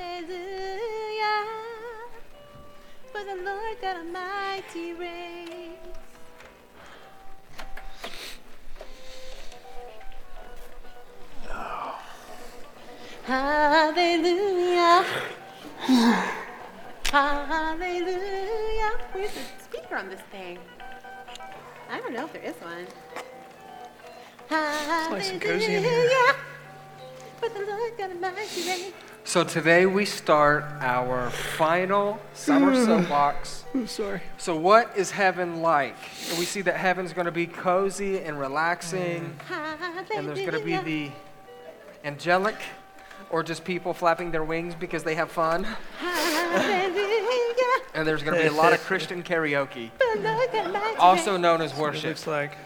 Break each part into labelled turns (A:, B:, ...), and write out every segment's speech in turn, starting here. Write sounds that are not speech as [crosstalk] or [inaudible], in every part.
A: Hallelujah. For the Lord God Almighty reigns. Hallelujah. Hallelujah. Where's the speaker on this thing? I don't know if there is one.
B: nice and cozy in here.
A: Hallelujah. For the Lord God Almighty reigns.
C: So today we start our final summer [laughs] soapbox.
B: I'm sorry.
C: So what is heaven like? And we see that heaven's going to be cozy and relaxing, and there's going to be the angelic, or just people flapping their wings because they have fun. [laughs] And there's going to be a lot of Christian karaoke,
A: For the Lord God Almighty
C: also known as worship.
B: looks like.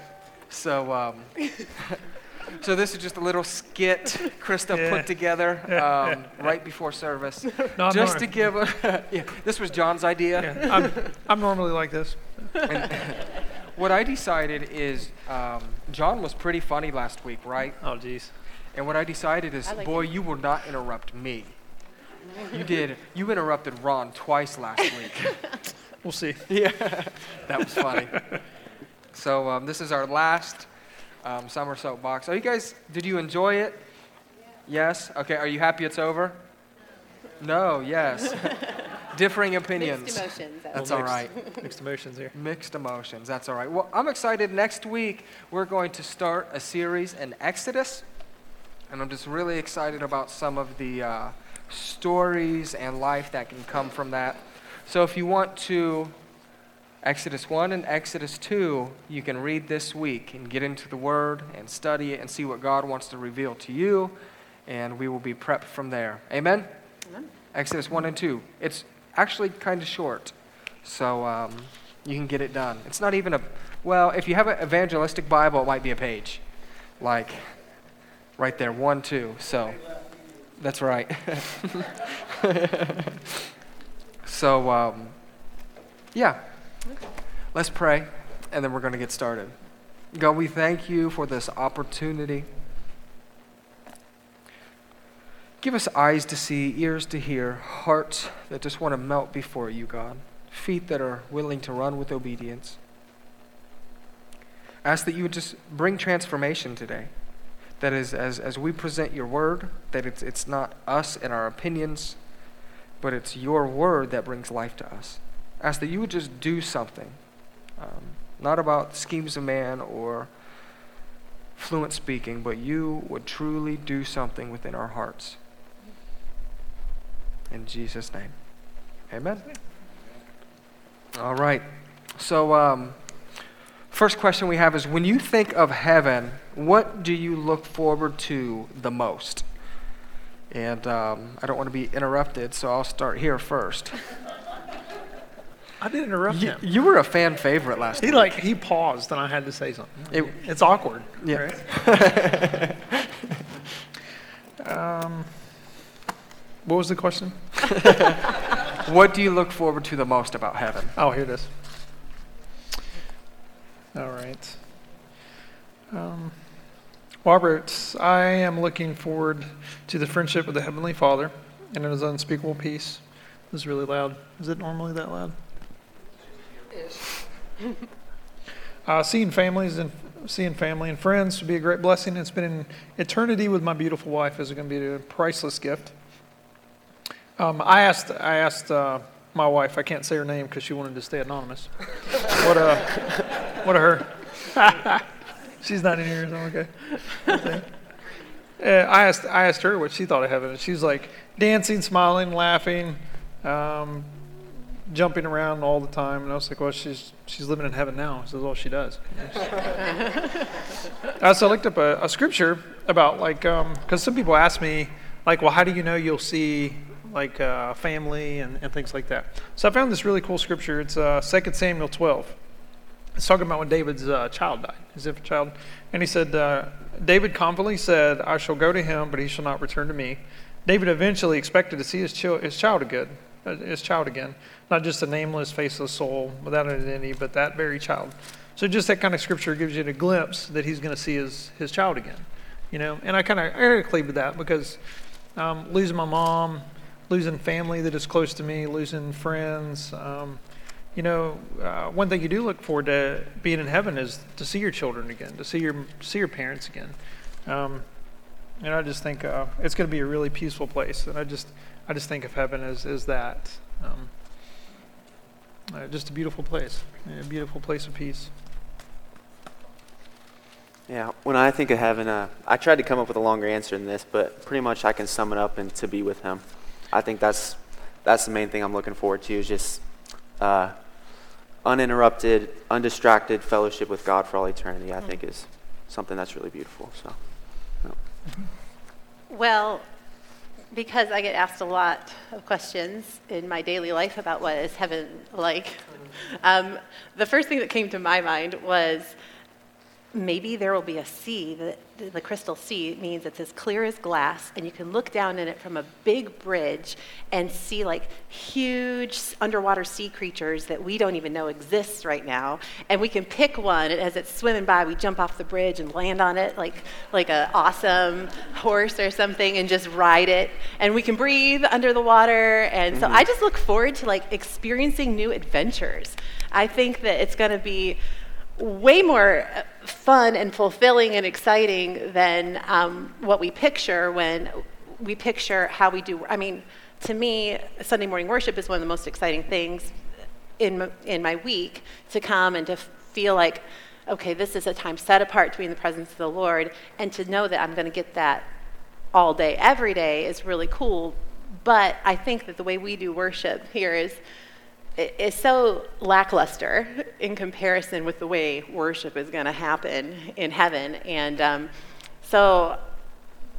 C: So, um, [laughs] so this is just a little skit Krista
B: Yeah.
C: put together [laughs] um, right before service, [laughs]
B: No,
C: just
B: not-
C: to give. A, [laughs] yeah, this was John's idea.
B: Yeah, I'm, I'm normally like this.
C: And what I decided is, um, John was pretty funny last week, right?
B: Oh, geez.
C: And what I decided is,
A: I like
C: boy, you will not interrupt me. You did. You interrupted Ron twice last week.
B: We'll see.
C: yeah, that was funny. So um, this is our last um, summer soapbox. Are you guys? Did you enjoy it? Yes. Okay. Are you happy it's over? No. Yes. [laughs] Differing opinions.
A: Mixed emotions.
C: That's
B: Well,
C: all
B: mixed-
C: right.
B: Mixed emotions here.
C: Mixed emotions. That's all right. Well, I'm excited. Next week, we're going to start a series in Exodus. And I'm just really excited about some of the uh, stories and life that can come from that. So if you want to, Exodus 1 and Exodus 2, you can read this week and get into the Word and study it and see what God wants to reveal to you. And we will be prepped from there. Amen?
A: Amen.
C: Exodus 1 and 2. It's actually kind of short. So um, you can get it done. It's not even a, well, if you have an evangelistic Bible, it might be a page. Like right there, 1, 2. So that's right. [laughs] so, um, yeah. Let's pray, and then we're going to get started. God, we thank you for this opportunity. Give us eyes to see, ears to hear, hearts that just want to melt before you, God, feet that are willing to run with obedience. Ask that you would just bring transformation today. That is, as, as we present your word, that it's, it's not us and our opinions, but it's your word that brings life to us. Ask that you would just do something, um, not about schemes of man or fluent speaking, but you would truly do something within our hearts. In Jesus' name. Amen. All right. So, um, first question we have is when you think of heaven, what do you look forward to the most? And um, I don't want to be interrupted, so I'll start here first. [laughs]
B: I didn't interrupt
C: You,
B: him.
C: you were a fan favorite last
B: He
C: week.
B: like he paused and I had to say something.
C: It-
B: it's awkward.
C: Yeah.
B: Right? [laughs] um, what was the question? [laughs]
C: what do you look forward to the most about heaven?
B: Oh, here it is. All right. Um, Robert, I am looking forward to the friendship with the Heavenly Father and His unspeakable peace. This is really loud. Is it normally that loud? [laughs] Uh, seeing families and seeing family and friends would be a great blessing. It's been an eternity with my beautiful wife is going to be a priceless gift. Um, I asked, I asked uh, my wife. I can't say her name because she wanted to stay anonymous. [laughs] what a, what a her. [laughs] She's not in here, so okay. Okay. Uh, I asked, I asked her what she thought of heaven, and she's like dancing, smiling, laughing, um, jumping around all the time. And I was like, well, she's she's living in heaven now. This is all she does. uh, [laughs] so I looked up a, a scripture about like, because some people ask me, like, well, how do you know you'll see like uh, family and, and things like that? So I found this really cool scripture. It's uh, 2 Samuel 12. It's talking about when David's uh, child died, his infant child. And he said, uh, David confidently said, I shall go to him, but he shall not return to me. David eventually expected to see his, chil- his child again, uh, his child again, not just a nameless, faceless soul without an identity, but that very child. So just that kind of scripture gives you a glimpse that he's going to see his, his child again, you know. And I kind of I gotta cleave with that because um, losing my mom,
D: losing family that is close to me, losing friends. Um, you know, uh, one thing you do look forward to being in heaven is to see your children again, to see your see your parents again. Um, and I just think uh, it's going to be a really peaceful place. And I just I just think of heaven as as that, um, uh, just a beautiful place, a beautiful place of peace.
E: Yeah, when I think of heaven, uh, I tried to come up with a longer answer than this, but pretty much I can sum it up in to be with Him. I think that's that's the main thing I'm looking forward to is just uh, uninterrupted, undistracted fellowship with God for all eternity. I think is something that's really beautiful. So,
A: Well, because I get asked a lot of questions in my daily life about what is heaven like, um, the first thing that came to my mind was maybe there will be a sea that the crystal sea means it's as clear as glass and you can look down in it from a big bridge and see like huge underwater sea creatures that we don't even know exists right now. And we can pick one and as it's swimming by we jump off the bridge and land on it like like an awesome horse or something and just ride it. And we can breathe under the water. And so mm-hmm. i just look forward to like experiencing new adventures. I think that it's going to be way more fun and fulfilling and exciting than um, what we picture when we picture how we do. I mean, to me, Sunday morning worship is one of the most exciting things in in my week to come and to feel like, okay, this is a time set apart to be in the presence of the Lord, and to know that I'm going to get that all day, every day is really cool. But I think that the way we do worship here is is so lackluster in comparison with the way worship is going to happen in heaven. And um, so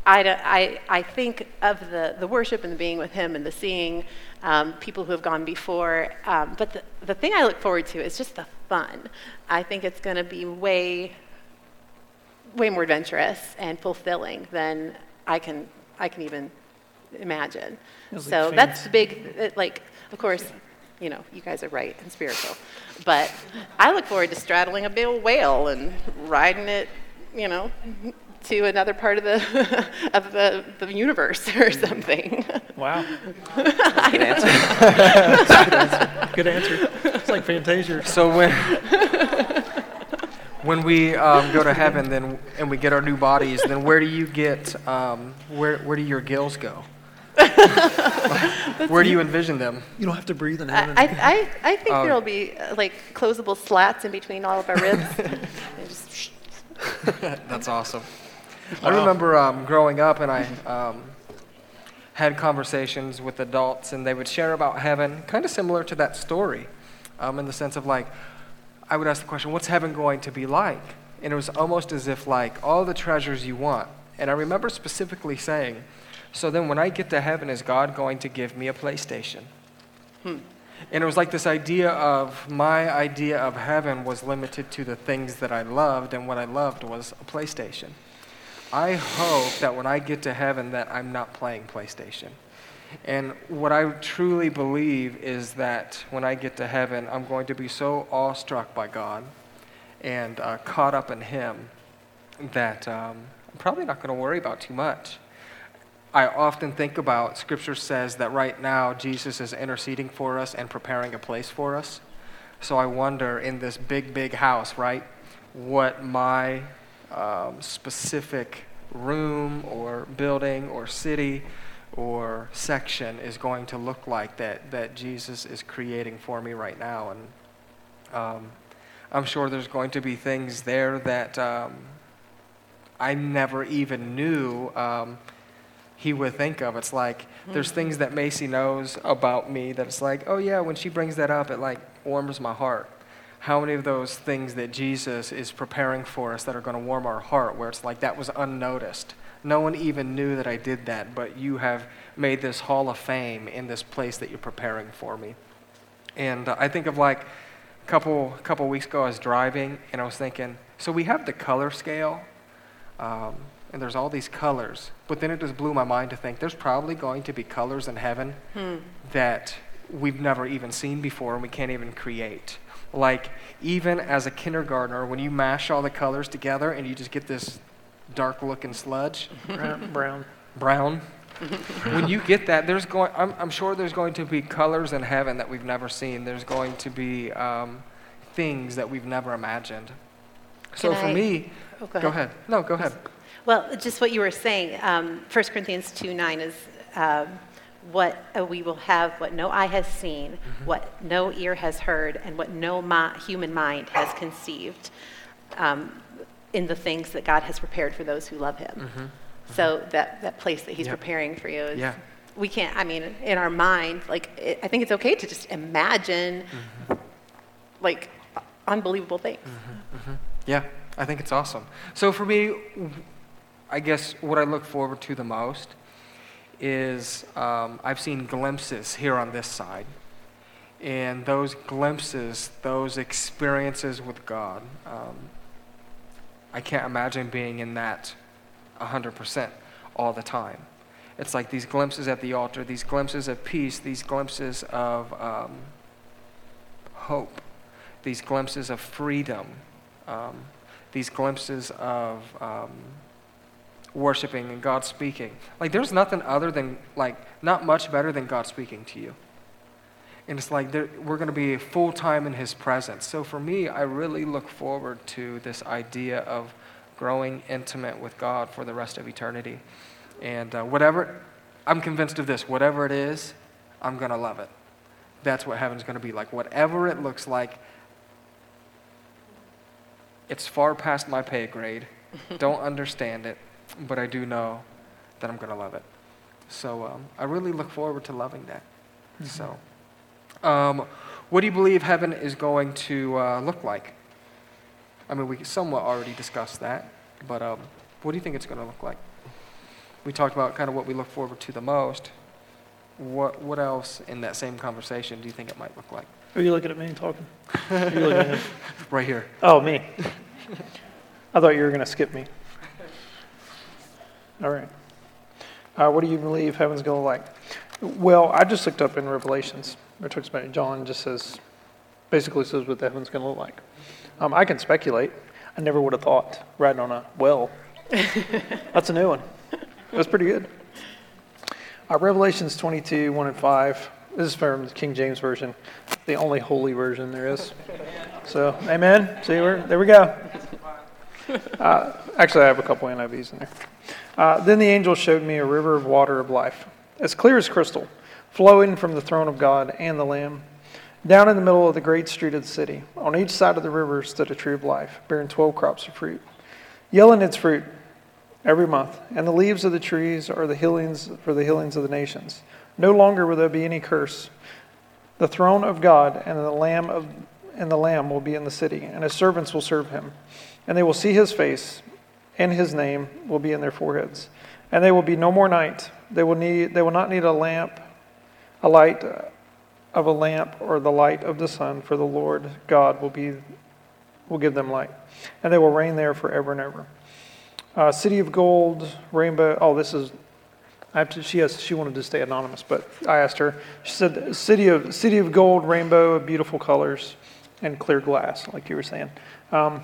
A: I, I, I think of the, the worship and the being with Him and the seeing um, people who have gone before. Um, but the, the thing I look forward to is just the fun. I think it's going to be way, way more adventurous and fulfilling than I can, I can even imagine.
D: Like
A: So
D: fans-
A: that's the big, like, of course, you know, you guys are right and spiritual. But I look forward to straddling a big whale and riding it, you know, to another part of the [laughs] of the, the universe or something.
D: Wow, [laughs]
E: good answer. [laughs]
D: good answer. It's like Fantasia.
C: So when when we um, go to heaven, then and we get our new bodies, then where do you get um, where where do your gills go? Where do you envision them?
D: You don't have to breathe in
A: I,
D: heaven.
A: I, I, I think
C: Um,
A: there'll be uh, like closable slats in between all of our ribs. [laughs]
C: That's awesome. I remember um, growing up, and I um, had conversations with adults, and they would share about heaven, kind of similar to that story, um, in the sense of like, I would ask the question, "What's heaven going to be like?" And it was almost as if like all the treasures you want. And I remember specifically saying, "So then, when I get to heaven, is God going to give me a PlayStation?" And it was like this idea of my idea of heaven was limited to the things that I loved, and what I loved was a PlayStation. I hope that when I get to heaven that I'm not playing PlayStation. And what I truly believe is that when I get to heaven, I'm going to be so awestruck by God and uh, caught up in Him that um, I'm probably not going to worry about too much. I often think about, Scripture says that right now Jesus is interceding for us and preparing a place for us. So I wonder in this big, big house, right, what my um, specific room or building or city or section is going to look like that, that Jesus is creating for me right now. And um, I'm sure there's going to be things there that um, I never even knew um, he would think of. It's like there's things that Macy knows about me that it's like, oh yeah, when she brings that up, it like warms my heart. How many of those things that Jesus is preparing for us that are going to warm our heart, where it's like that was unnoticed? No one even knew that I did that, but you have made this hall of fame in this place that you're preparing for me. And uh, I think of like a couple couple weeks ago, I was driving and I was thinking, so we have the color scale, um, and there's all these colors, but then it just blew my mind to think there's probably going to be colors in heaven that we've never even seen before and we can't even create. Like even as a kindergartner, when you mash all the colors together and you just get this dark looking sludge,
D: Brown. brown.
C: brown. when you get that, there's going, I'm, I'm sure there's going to be colors in heaven that we've never seen. There's going to be um, things that we've never imagined. So
A: Can
C: for
A: I-
C: me,
A: Oh,
C: go ahead. No, go ahead.
A: Well, just what you were saying, um, 1 Corinthians 2 9 is um, what uh, we will have, what no eye has seen, what no ear has heard, and what no mi- human mind has conceived um, in the things that God has prepared for those who love Him. So that, that place that He's
C: Yep.
A: preparing for you is.
C: Yeah.
A: We can't, I mean, in our mind, like, it, I think it's okay to just imagine, like, unbelievable things.
C: Yeah, I think it's awesome. So for me, I guess what I look forward to the most is um, I've seen glimpses here on this side. And those glimpses, those experiences with God, um, I can't imagine being in that 100% all the time. It's like these glimpses at the altar, these glimpses of peace, these glimpses of um, hope, these glimpses of freedom, um, these glimpses of um, worshiping and God speaking. Like, there's nothing other than, like, not much better than God speaking to you. And it's like there, we're going to be full time in His presence. So for me, I really look forward to this idea of growing intimate with God for the rest of eternity. And uh, whatever, I'm convinced of this, whatever it is, I'm going to love it. That's what heaven's going to be like. Whatever it looks like, it's far past my pay grade. [laughs] Don't understand it, but I do know that I'm going to love it. So um, I really look forward to loving that. So, um, what do you believe heaven is going to uh, look like? I mean, we somewhat already discussed that, but um, what do you think it's going to look like? We talked about kind of what we look forward to the most. What, what else in that same conversation do you think it might look like?
B: Are you looking at me and talking? [laughs] Are you looking at him?
C: Right here.
B: Oh, me. I thought you were going to skip me. All right. Uh, what do you believe heaven's going to look like? Well, I just looked up in Revelations. It talks about John just says, basically says what the heaven's going to look like. Um, I can speculate. I never would have thought riding on a well. [laughs] That's a new one. That's pretty good. Uh, Revelations 22, 1 and 5. This is from the King James Version, the only holy version there is. So, amen. See, we're, there we go. [laughs] Uh, actually, I have a couple NIVs in there. Uh, then the angel showed me a river of water of life, as clear as crystal, flowing from the throne of God and the Lamb. Down in the middle of the great street of the city, on each side of the river stood a tree of life, bearing twelve crops of fruit, yielding its fruit every month. And the leaves of the trees are the healings for the healings of the nations. No longer will there be any curse. The throne of God and the Lamb of and the Lamb will be in the city, and his servants will serve him. And they will see his face, and his name will be in their foreheads. And there will be no more night. They will need they will not need a lamp, a light of a lamp or the light of the sun, for the Lord God will be will give them light. And they will reign there forever and ever. Uh, city of gold, rainbow. Oh, this is. I have to, she has. She wanted to stay anonymous, but I asked her. She said, "City of city of gold, rainbow beautiful colors, and clear glass, like you were saying." Um,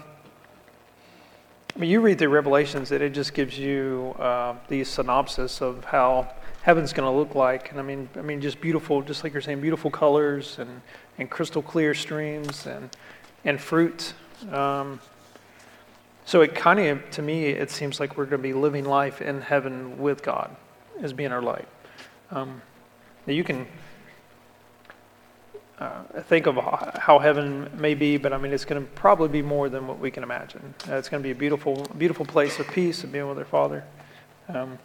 B: I mean, you read the Revelations, that it just gives you uh, the synopsis of how heaven's going to look like, and I mean, I mean, just beautiful, just like you're saying, beautiful colors and and crystal clear streams and and fruit. Um, so it kind of, to me, it seems like we're going to be living life in heaven with God as being our light. Um, you can uh, think of how heaven may be, but I mean, it's going to probably be more than what we can imagine. Uh, it's going to be a beautiful, beautiful place of peace and being with our Father. Um,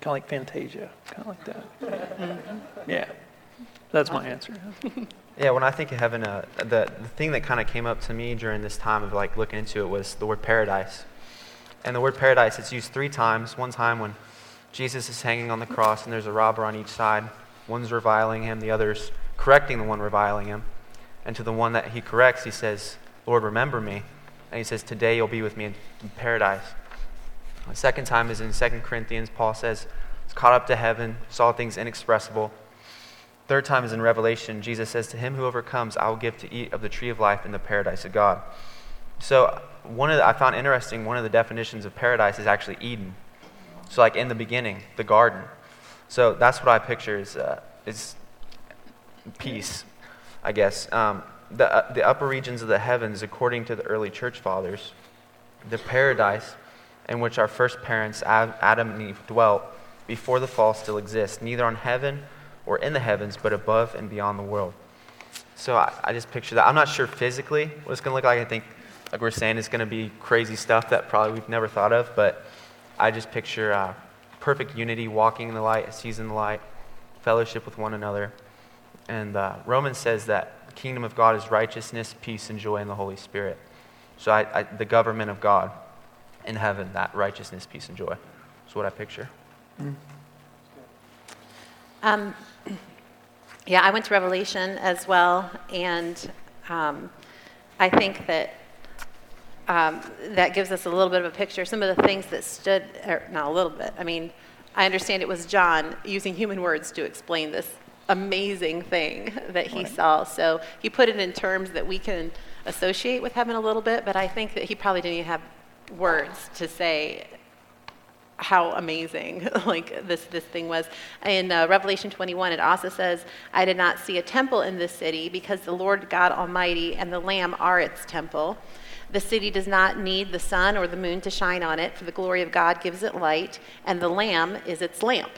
B: kind of like Fantasia, kind of like that. Yeah, that's my answer.
F: Yeah, when I think of heaven, uh, the, the thing that kind of came up to me during this time of like looking into it was the word paradise. And the word paradise, it's used three times. One time when Jesus is hanging on the cross and there's a robber on each side. One's reviling him, the other's correcting the one reviling him. And to the one that he corrects, he says, Lord, remember me. And he says, Today you'll be with me in paradise. The second time is in 2 Corinthians. Paul says, "He's caught up to heaven, saw things inexpressible. Third time is in Revelation. Jesus says, To him who overcomes, I will give to eat of the tree of life in the paradise of God. So, one of the, I found interesting, one of the definitions of paradise is actually Eden. So like in the beginning, the garden. So that's what I picture is uh, is peace, I guess. Um, the uh, the upper regions of the heavens, according to the early church fathers, the paradise in which our first parents Adam and Eve dwelt before the fall still exists, neither on heaven or in the heavens, but above and beyond the world. So I, I just picture that. I'm not sure physically what it's going to look like. I think, like we're saying, it's going to be crazy stuff that probably we've never thought of. But I just picture uh, perfect unity, walking in the light, seizing the light, fellowship with one another. And uh, Romans says that the kingdom of God is righteousness, peace, and joy in the Holy Spirit. So I, I, the government of God in heaven, that righteousness, peace, and joy is what I picture.
A: Um, [clears throat] yeah, I went to Revelation as well, and um, I think that um, that gives us a little bit of a picture. Some of the things that stood, or not a little bit, I mean, I understand it was John using human words to explain this amazing thing that he saw. So he put it in terms that we can associate with heaven a little bit, but I think that he probably didn't even have words to say how amazing [laughs] like this this thing was. In uh, revelation 21 it also says i did not see a temple in this city because the lord god almighty and the lamb are its temple. The city does not need the sun or the moon to shine on it for the glory of god gives it light and the lamb is its lamp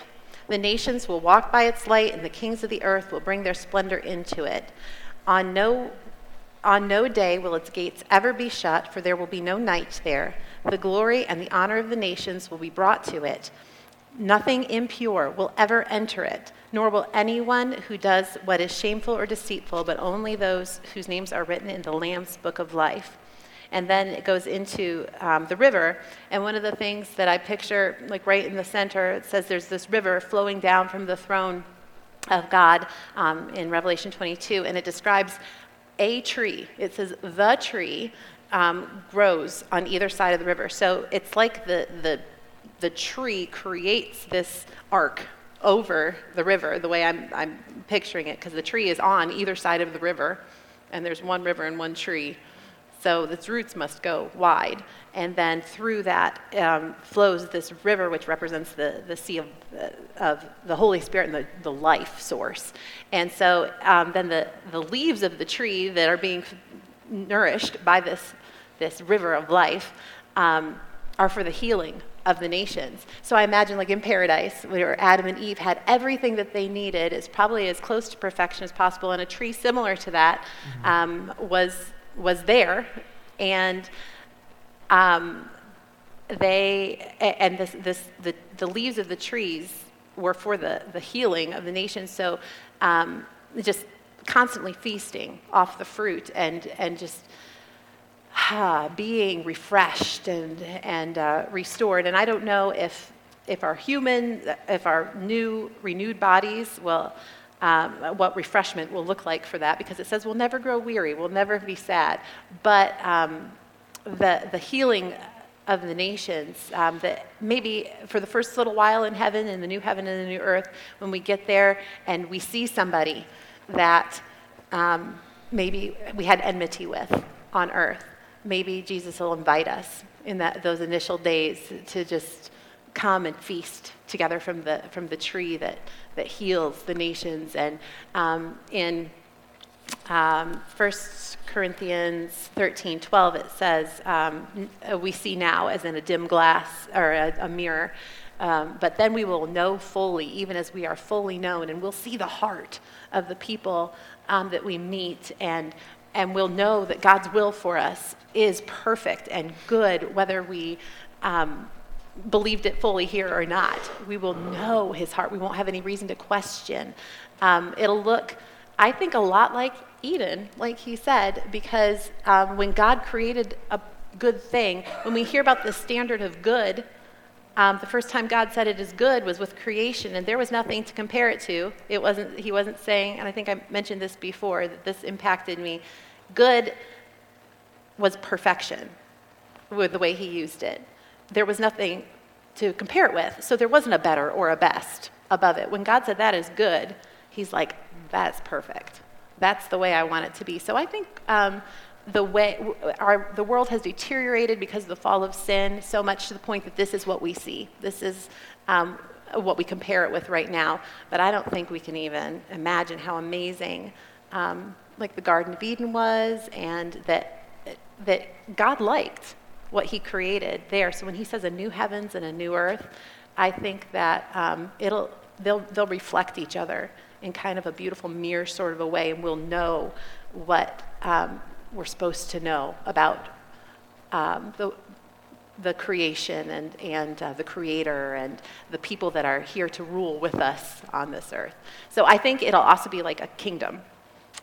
A: the nations will walk by its light and the kings of the earth will bring their splendor into it on no on no day will its gates ever be shut, for there will be no night there. The glory and the honor of the nations will be brought to it. Nothing impure will ever enter it, nor will anyone who does what is shameful or deceitful, but only those whose names are written in the Lamb's book of life. And then it goes into um, the river. And one of the things that I picture, like right in the center, it says there's this river flowing down from the throne of God um, in Revelation 22, and it describes a tree. It says the tree um, grows on either side of the river. So it's like the, the, the tree creates this arc over the river, the way I'm, I'm picturing it, because the tree is on either side of the river, and there's one river and one tree. So its roots must go wide. And then through that um, flows this river, which represents the, the sea of, uh, of the Holy Spirit and the, the life source. And so um, then the, the leaves of the tree that are being nourished by this, this river of life um, are for the healing of the nations. So I imagine, like in paradise, where Adam and Eve had everything that they needed, is probably as close to perfection as possible, and a tree similar to that mm-hmm. um, was was there, and um, they and this, this the, the leaves of the trees were for the, the healing of the nation. So um, just constantly feasting off the fruit and and just ah, being refreshed and and uh, restored. And I don't know if if our human if our new renewed bodies will um, what refreshment will look like for that because it says we'll never grow weary, we'll never be sad. But um, the, the healing of the nations, um, that maybe for the first little while in heaven, in the new heaven and the new earth, when we get there and we see somebody that um, maybe we had enmity with on earth, maybe Jesus will invite us in that, those initial days to just come and feast together from the, from the tree that, that heals the nations. And um, in um, 1 Corinthians 13 12, it says, um, We see now as in a dim glass or a, a mirror. Um, but then we will know fully, even as we are fully known, and we'll see the heart of the people um, that we meet, and, and we'll know that God's will for us is perfect and good, whether we um, believed it fully here or not. We will know his heart. We won't have any reason to question. Um, it'll look, I think, a lot like Eden, like he said, because um, when God created a good thing, when we hear about the standard of good, um, the first time God said it is good was with creation, and there was nothing to compare it to. It wasn't. He wasn't saying, and I think I mentioned this before that this impacted me. Good was perfection with the way he used it there was nothing to compare it with. So there wasn't a better or a best above it. When God said that is good, He's like, that's perfect. That's the way I want it to be. So I think um, the way our, the world has deteriorated because of the fall of sin so much to the point that this is what we see. This is um, what we compare it with right now. But I don't think we can even imagine how amazing, um, like the Garden of Eden was, and that that God liked what He created there. So when He says a new heavens and a new earth, I think that um, it'll they'll they'll reflect each other in kind of a beautiful mirror sort of a way, and we'll know what um, we're supposed to know about um, the, the creation and, and uh, the creator and the people that are here to rule with us on this earth. So I think it'll also be like a kingdom.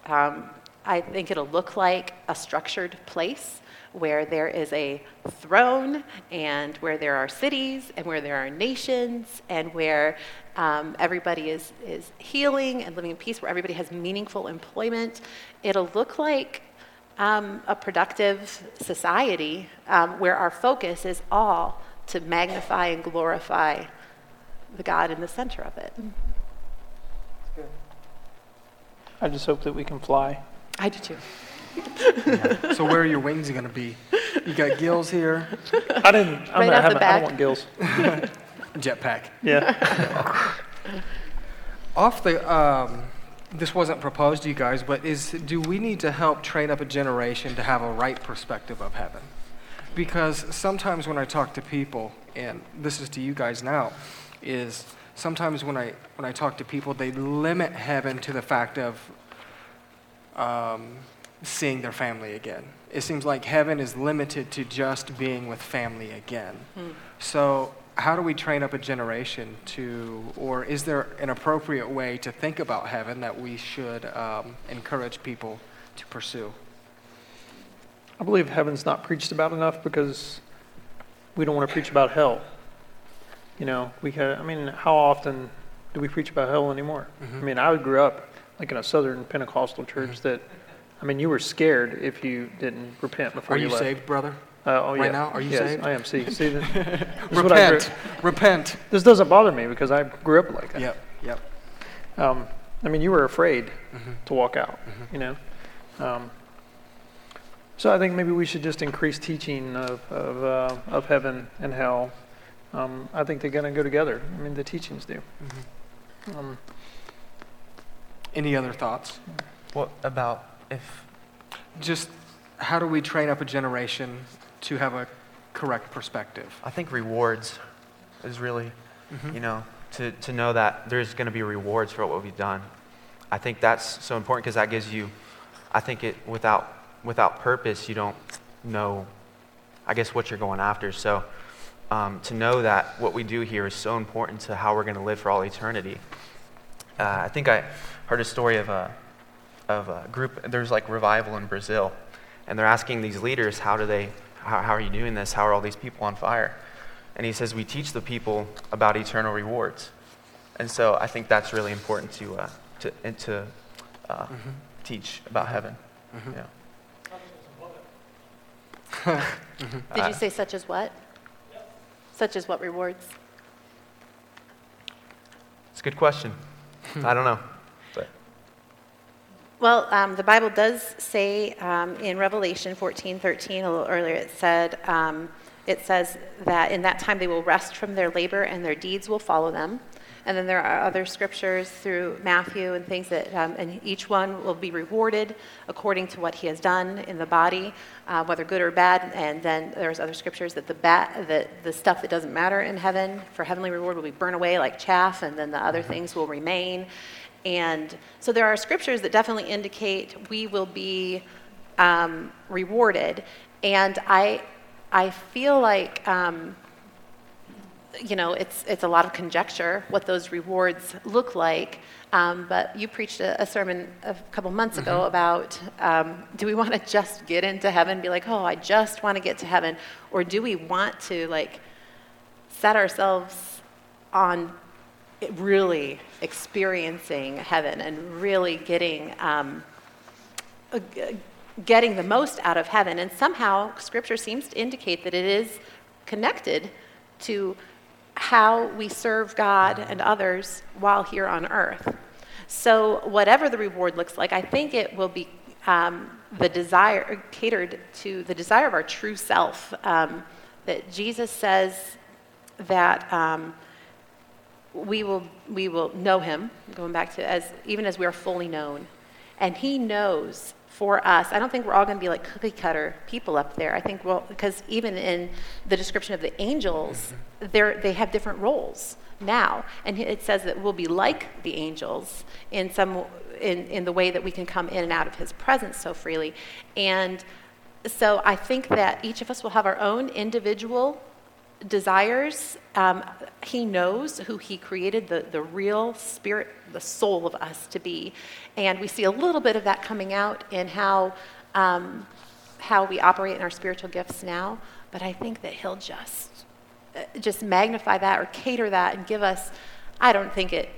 A: Um, I think it'll look like a structured place where there is a throne and where there are cities and where there are nations and where um, everybody is, is healing and living in peace, where everybody has meaningful employment. It'll look like um, a productive society um, where our focus is all to magnify and glorify the God in the center of it.
D: I just hope that we can fly.
A: I do too.
C: So where are your wings going to be? You got gills here,
D: I didn't. I'm
A: Right
D: not
A: off the
D: having, I
A: back.
D: don't want gills. [laughs]
C: jetpack.
D: Yeah. [laughs]
C: Off the, um, this wasn't proposed to you guys, but is do we need to help train up a generation to have a right perspective of heaven? Because sometimes when I talk to people, and this is to you guys now, is sometimes when I when I talk to people, they limit heaven to the fact of um, seeing their family again. It seems like heaven is limited to just being with family again. Hmm. So, how do we train up a generation to, or is there an appropriate way to think about heaven that we should um, encourage people to pursue?
D: I believe heaven's not preached about enough because we don't want to preach about hell. You know, we ca I mean, how often do we preach about hell anymore? Mm-hmm. I mean, I grew up like in a Southern Pentecostal church mm-hmm. that, I mean, you were scared if you didn't repent before
C: Are
D: you,
C: you
D: left.
C: saved, brother?
D: Uh, oh,
C: right
D: yeah.
C: now? Are you
D: yes,
C: saved?
D: I am. See, see, this, this is [laughs] grew-
C: Repent. Repent.
D: this doesn't bother me because I grew up like that.
C: Yep, yep.
D: Um, I mean, you were afraid
C: Mhm.
D: to walk out, you know. Um, so I think maybe we should just increase teaching of of, uh, of heaven and hell. Um, I think they're going to go together. I mean, the teachings do. Um,
C: Any other thoughts?
F: What about if,
C: Just how do we train up a generation to have a correct perspective?
F: I think rewards is really,
C: Mhm.
F: you know, to, to know that there's going to be rewards for what we've done. I think that's so important because that gives you, I think it, without, without purpose, you don't know, I guess, what you're going after. So um, to know that what we do here is so important to how we're going to live for all eternity. Uh, I think I heard a story of a, of a group, there's like revival in Brazil, and they're asking these leaders, how do they, how, how are you doing this? How are all these people on fire? And he says, we teach the people about eternal rewards. And so I think that's really important to, uh, to, and to uh, teach about heaven. Yeah. [laughs]
A: Did
F: Uh,
A: you say such as what? Such as what rewards?
F: It's a good question. I don't know. [laughs]
A: Well, um, the Bible does say um, in Revelation 14, 13, a little earlier, it said, um, it says that in that time they will rest from their labor and their deeds will follow them. And then there are other scriptures through Matthew and things that, um, and each one will be rewarded according to what he has done in the body, uh, whether good or bad. And then there's other scriptures that the, ba- the, the stuff that doesn't matter in heaven for heavenly reward will be burned away like chaff, and then the other things will remain. And so there are scriptures that definitely indicate we will be um, rewarded. And I, I feel like, um, you know, it's, it's a lot of conjecture what those rewards look like. Um, but you preached a, a sermon a couple months ago about um, do we want to just get into heaven, be like, oh, I just want to get to heaven? Or do we want to, like, set ourselves on really experiencing heaven and really getting um, uh, getting the most out of heaven. And somehow, Scripture seems to indicate that it is connected to how we serve God and others while here on earth. So, whatever the reward looks like, I think it will be um, the desire, catered to the desire of our true self. Um, that Jesus says that um, we, will, we will know him, going back to as even as we are fully known. And he knows for us. I don't think we're all going to be like cookie cutter people up there. I think, well, because even in the description of the angels, mm-hmm. they're, they have different roles now. And it says that we'll be like the angels in, some, in, in the way that we can come in and out of his presence so freely. And so I think that each of us will have our own individual desires. Um, he knows who he created, the, the real spirit, the soul of us to be. And we see a little bit of that coming out in how, um, how we operate in our spiritual gifts now. But I think that he'll just, uh, just magnify that or cater that and give us, I don't think it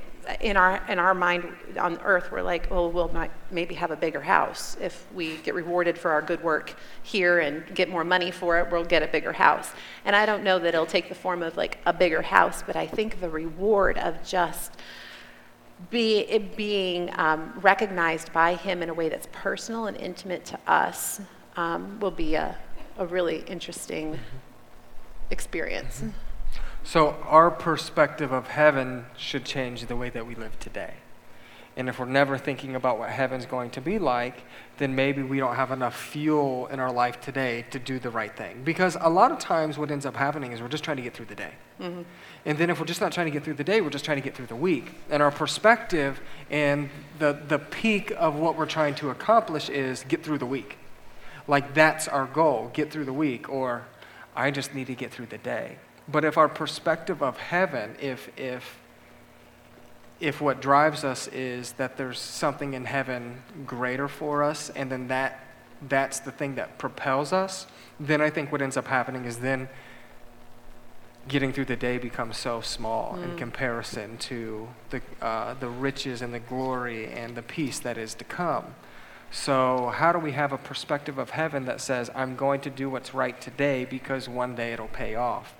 A: in our in our mind on earth we're like well we'll might maybe have a bigger house. If we get rewarded for our good work here and get more money for it we'll get a bigger house. And i don't know that it'll take the form of like a bigger house but i think the reward of just be, being um, recognized by him in a way that's personal and intimate to us um, will be a, a really interesting experience.
C: Mm-hmm. So, our perspective of heaven should change the way that we live today. And if we're never thinking about what heaven's going to be like, then maybe we don't have enough fuel in our life today to do the right thing. Because a lot of times, what ends up happening is we're just trying to get through the day.
A: Mm-hmm.
C: And then, if we're just not trying to get through the day, we're just trying to get through the week. And our perspective and the, the peak of what we're trying to accomplish is get through the week. Like, that's our goal get through the week, or I just need to get through the day. But if our perspective of heaven, if, if, if what drives us is that there's something in heaven greater for us, and then that, that's the thing that propels us, then I think what ends up happening is then getting through the day becomes so small in comparison to the, uh, the riches and the glory and the peace that is to come. So, how do we have a perspective of heaven that says, I'm going to do what's right today because one day it'll pay off?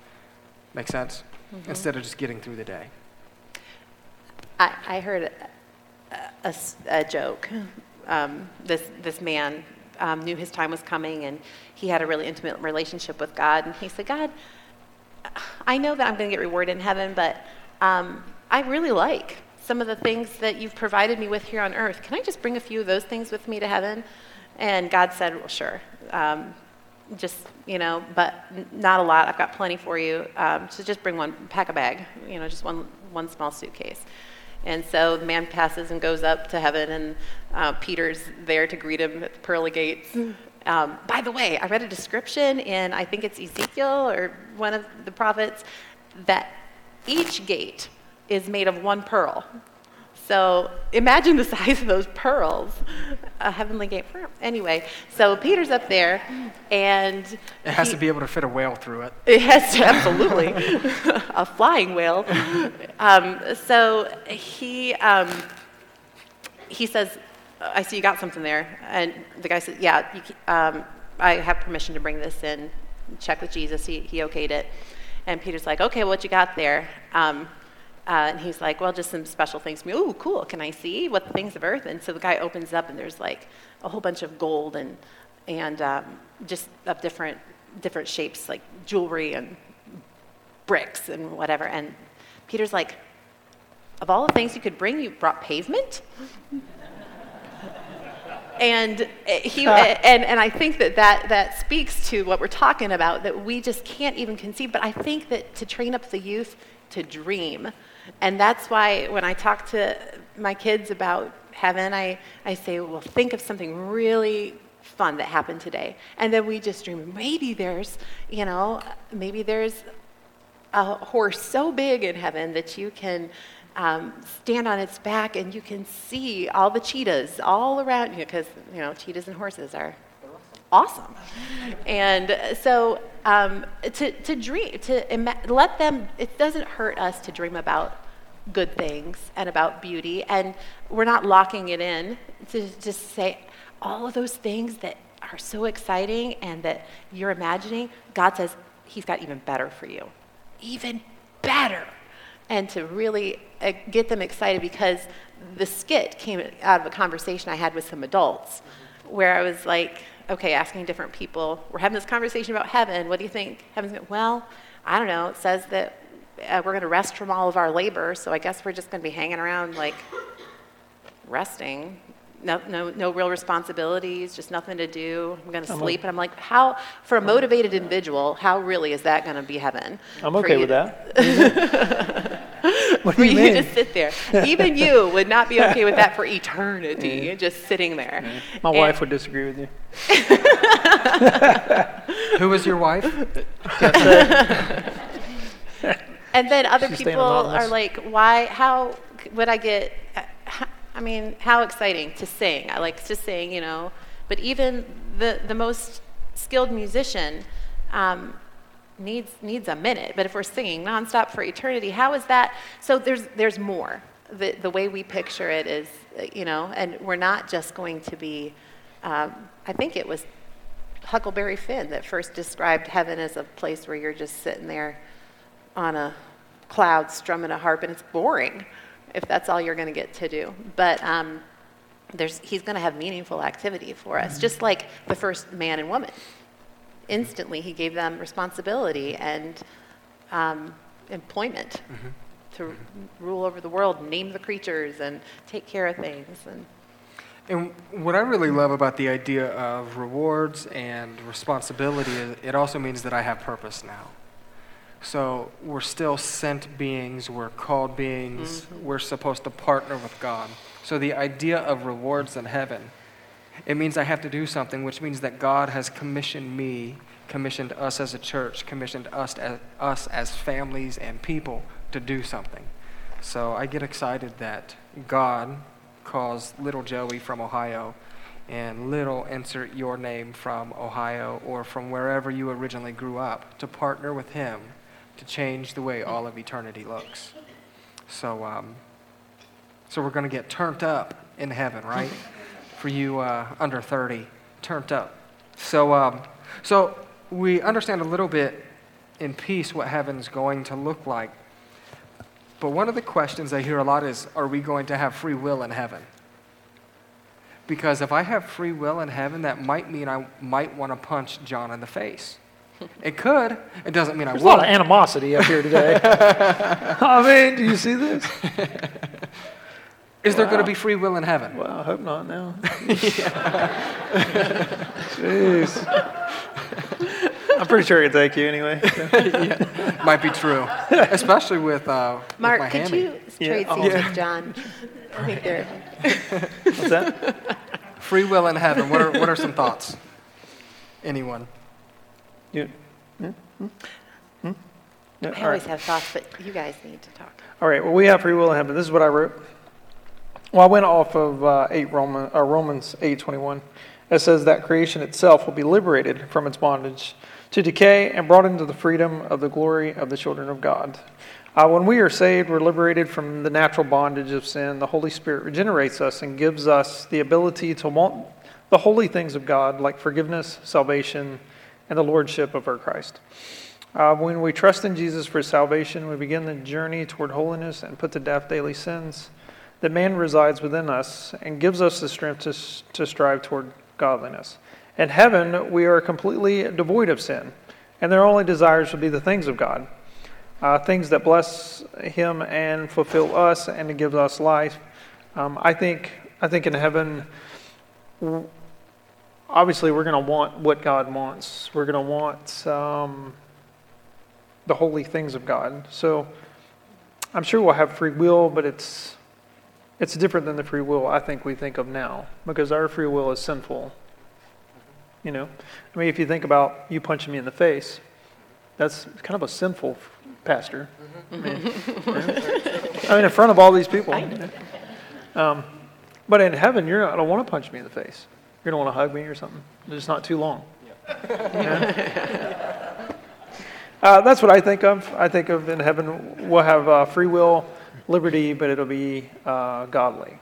C: Make sense? Instead of just getting through the day.
A: I, I heard a a joke. Um, this, this man um, knew his time was coming and he had a really intimate relationship with God. And he said, God, I know that I'm going to get rewarded in heaven, but um, I really like some of the things that you've provided me with here on earth. Can I just bring a few of those things with me to heaven? And God said, Well, sure. Um, just, you know, but n- not a lot. I've got plenty for you. Um, so just bring one, pack a bag, you know, just one, one small suitcase. And so the man passes and goes up to heaven, and uh, Peter's there to greet him at the pearly gates. [laughs] Um, by the way, I read a description in, I think it's Ezekiel or one of the prophets, that each gate is made of one pearl. So imagine the [laughs] size of those pearls, a heavenly gate. Anyway, so Peter's up there, and
C: It has
A: he-
C: to be able to fit a whale through it.
A: it has to, absolutely. [laughs] a flying whale. Um, so he, um, he says, I see you got something there. And the guy says, Yeah, you, um, I have permission to bring this in. Check with Jesus. He, he okayed it. And Peter's like, Okay, what you got there? Uh, and he's like, Well, just some special things for me. Oh, cool. Can I see what the things of earth? And so the guy opens up, and there's like a whole bunch of gold and, and um, just of different, different shapes, like jewelry and bricks and whatever. And Peter's like, Of all the things you could bring, you brought pavement? [laughs] and uh, he [laughs] and, and i think that, that that speaks to what we're talking about that we just can't even conceive but i think that to train up the youth to dream and that's why when i talk to my kids about heaven i, I say well think of something really fun that happened today. And then we just dream maybe there's you know maybe there's a horse so big in heaven that you can um, stand on its back and you can see all the cheetahs all around you because you know cheetahs and horses are awesome. And so um, to, to dream to ima- let them it doesn't hurt us to dream about good things and about beauty. And we're not locking it in to just say all of those things that are so exciting and that you're imagining god says he's got even better for you. Even better. and to really uh, get them excited because the skit came out of a conversation I had with some adults where I was like, okay, asking different people, we're having this conversation about heaven. What do you think? Heaven's going, well, I don't know. It says that uh, we're going to rest from all of our labor, so I guess we're just going to be hanging around like resting. No, no, no real responsibilities, just nothing to do. I'm going to sleep. And I'm like, how, for a motivated individual, how really is that going to be heaven?
B: I'm okay with that. [laughs] [laughs] What
A: For
B: you
A: you to
B: mean?
A: sit there. Even you would not be okay with that for eternity, just sitting there.
B: My
A: And-
B: wife would disagree with you. [laughs]
C: Who is your wife? [laughs]
A: And then other
B: She's
A: people are like, why, how would I get, I mean, how exciting to sing. I like to sing, you know, but even the, the most skilled musician um, needs, needs a minute. But if we're singing nonstop for eternity, how is that? So there's, there's more. The, the way we picture it is, you know, and we're not just going to be, um, I think it was Huckleberry Finn that first described heaven as a place where you're just sitting there on a cloud strumming a harp, and it's boring if that's all you're going to get to do. But um, there's, he's going to have meaningful activity for us, just like the first man and woman. Instantly, he gave them responsibility and um, employment mm-hmm. to mm-hmm. rule over the world, name the creatures, and take care of things. And
C: And what I really love about the idea of rewards and responsibility is it also means that I have purpose now. So we're still sent beings, we're called beings, mm-hmm. we're supposed to partner with God. So the idea of rewards in heaven, it means I have to do something, which means that God has commissioned me, commissioned us as a church, commissioned us as, us as families and people to do something. So I get excited that God calls little Joey from Ohio and little insert your name from Ohio or from wherever you originally grew up to partner with him to change the way all of eternity looks. So, um, so we're going to get turned up in heaven, right? [laughs] For you uh, under 30, turned up. So, um, so we understand a little bit in peace what heaven's going to look like. But one of the questions I hear a lot is are we going to have free will in heaven? Because if I have free will in heaven, that might mean I might want to punch John in the face. [laughs] It could. It doesn't mean I
B: There's a lot of animosity up here today. [laughs] [laughs] I mean, do you see this?
C: Is there going to be free will in heaven?
B: Well, I hope not now. [laughs] Jeez. I'm pretty sure I can take you anyway. [laughs]
C: Might be true, especially with, uh, with
A: Mark, could
C: hammy.
A: you
B: Yeah.
A: trade
B: Oh.
A: seats with John? I think they're.
B: What's that?
C: Free will in heaven. What are, what are some thoughts? Anyone?
B: You, hmm? Hmm? Hmm? Yeah,
A: I always
B: right.
A: have thoughts, but you guys need to talk.
B: All right, well, we have free will in heaven. This is what I wrote. Well, I went off of uh, 8 Roman, uh, Romans 8.21. It says that creation itself will be liberated from its bondage to decay and brought into the freedom of the glory of the children of God. Uh, when we are saved, we're liberated from the natural bondage of sin. The Holy Spirit regenerates us and gives us the ability to want the holy things of God, like forgiveness, salvation, and the lordship of our Christ. Uh, when we trust in Jesus for salvation, we begin the journey toward holiness and put to death daily sins. That man resides within us and gives us the strength to, to strive toward godliness. In heaven, we are completely devoid of sin, and their only desires will be the things of God, uh, things that bless Him and fulfill us and give us life. Um, I think, I think in heaven, obviously, we're going to want what God wants. We're going to want. Um, the holy things of God. So I'm sure we'll have free will, but it's it's different than the free will I think we think of now because our free will is sinful. You know, I mean, if you think about you punching me in the face, that's kind of a sinful pastor. I mean, I mean, in front of all these people. Um, but in heaven, you're not going to want to punch me in the face. You're going to want to hug me or something. It's not too long. Uh, that's what I think of. I think of in heaven, we'll have uh, free will, liberty, but it'll be uh, godly.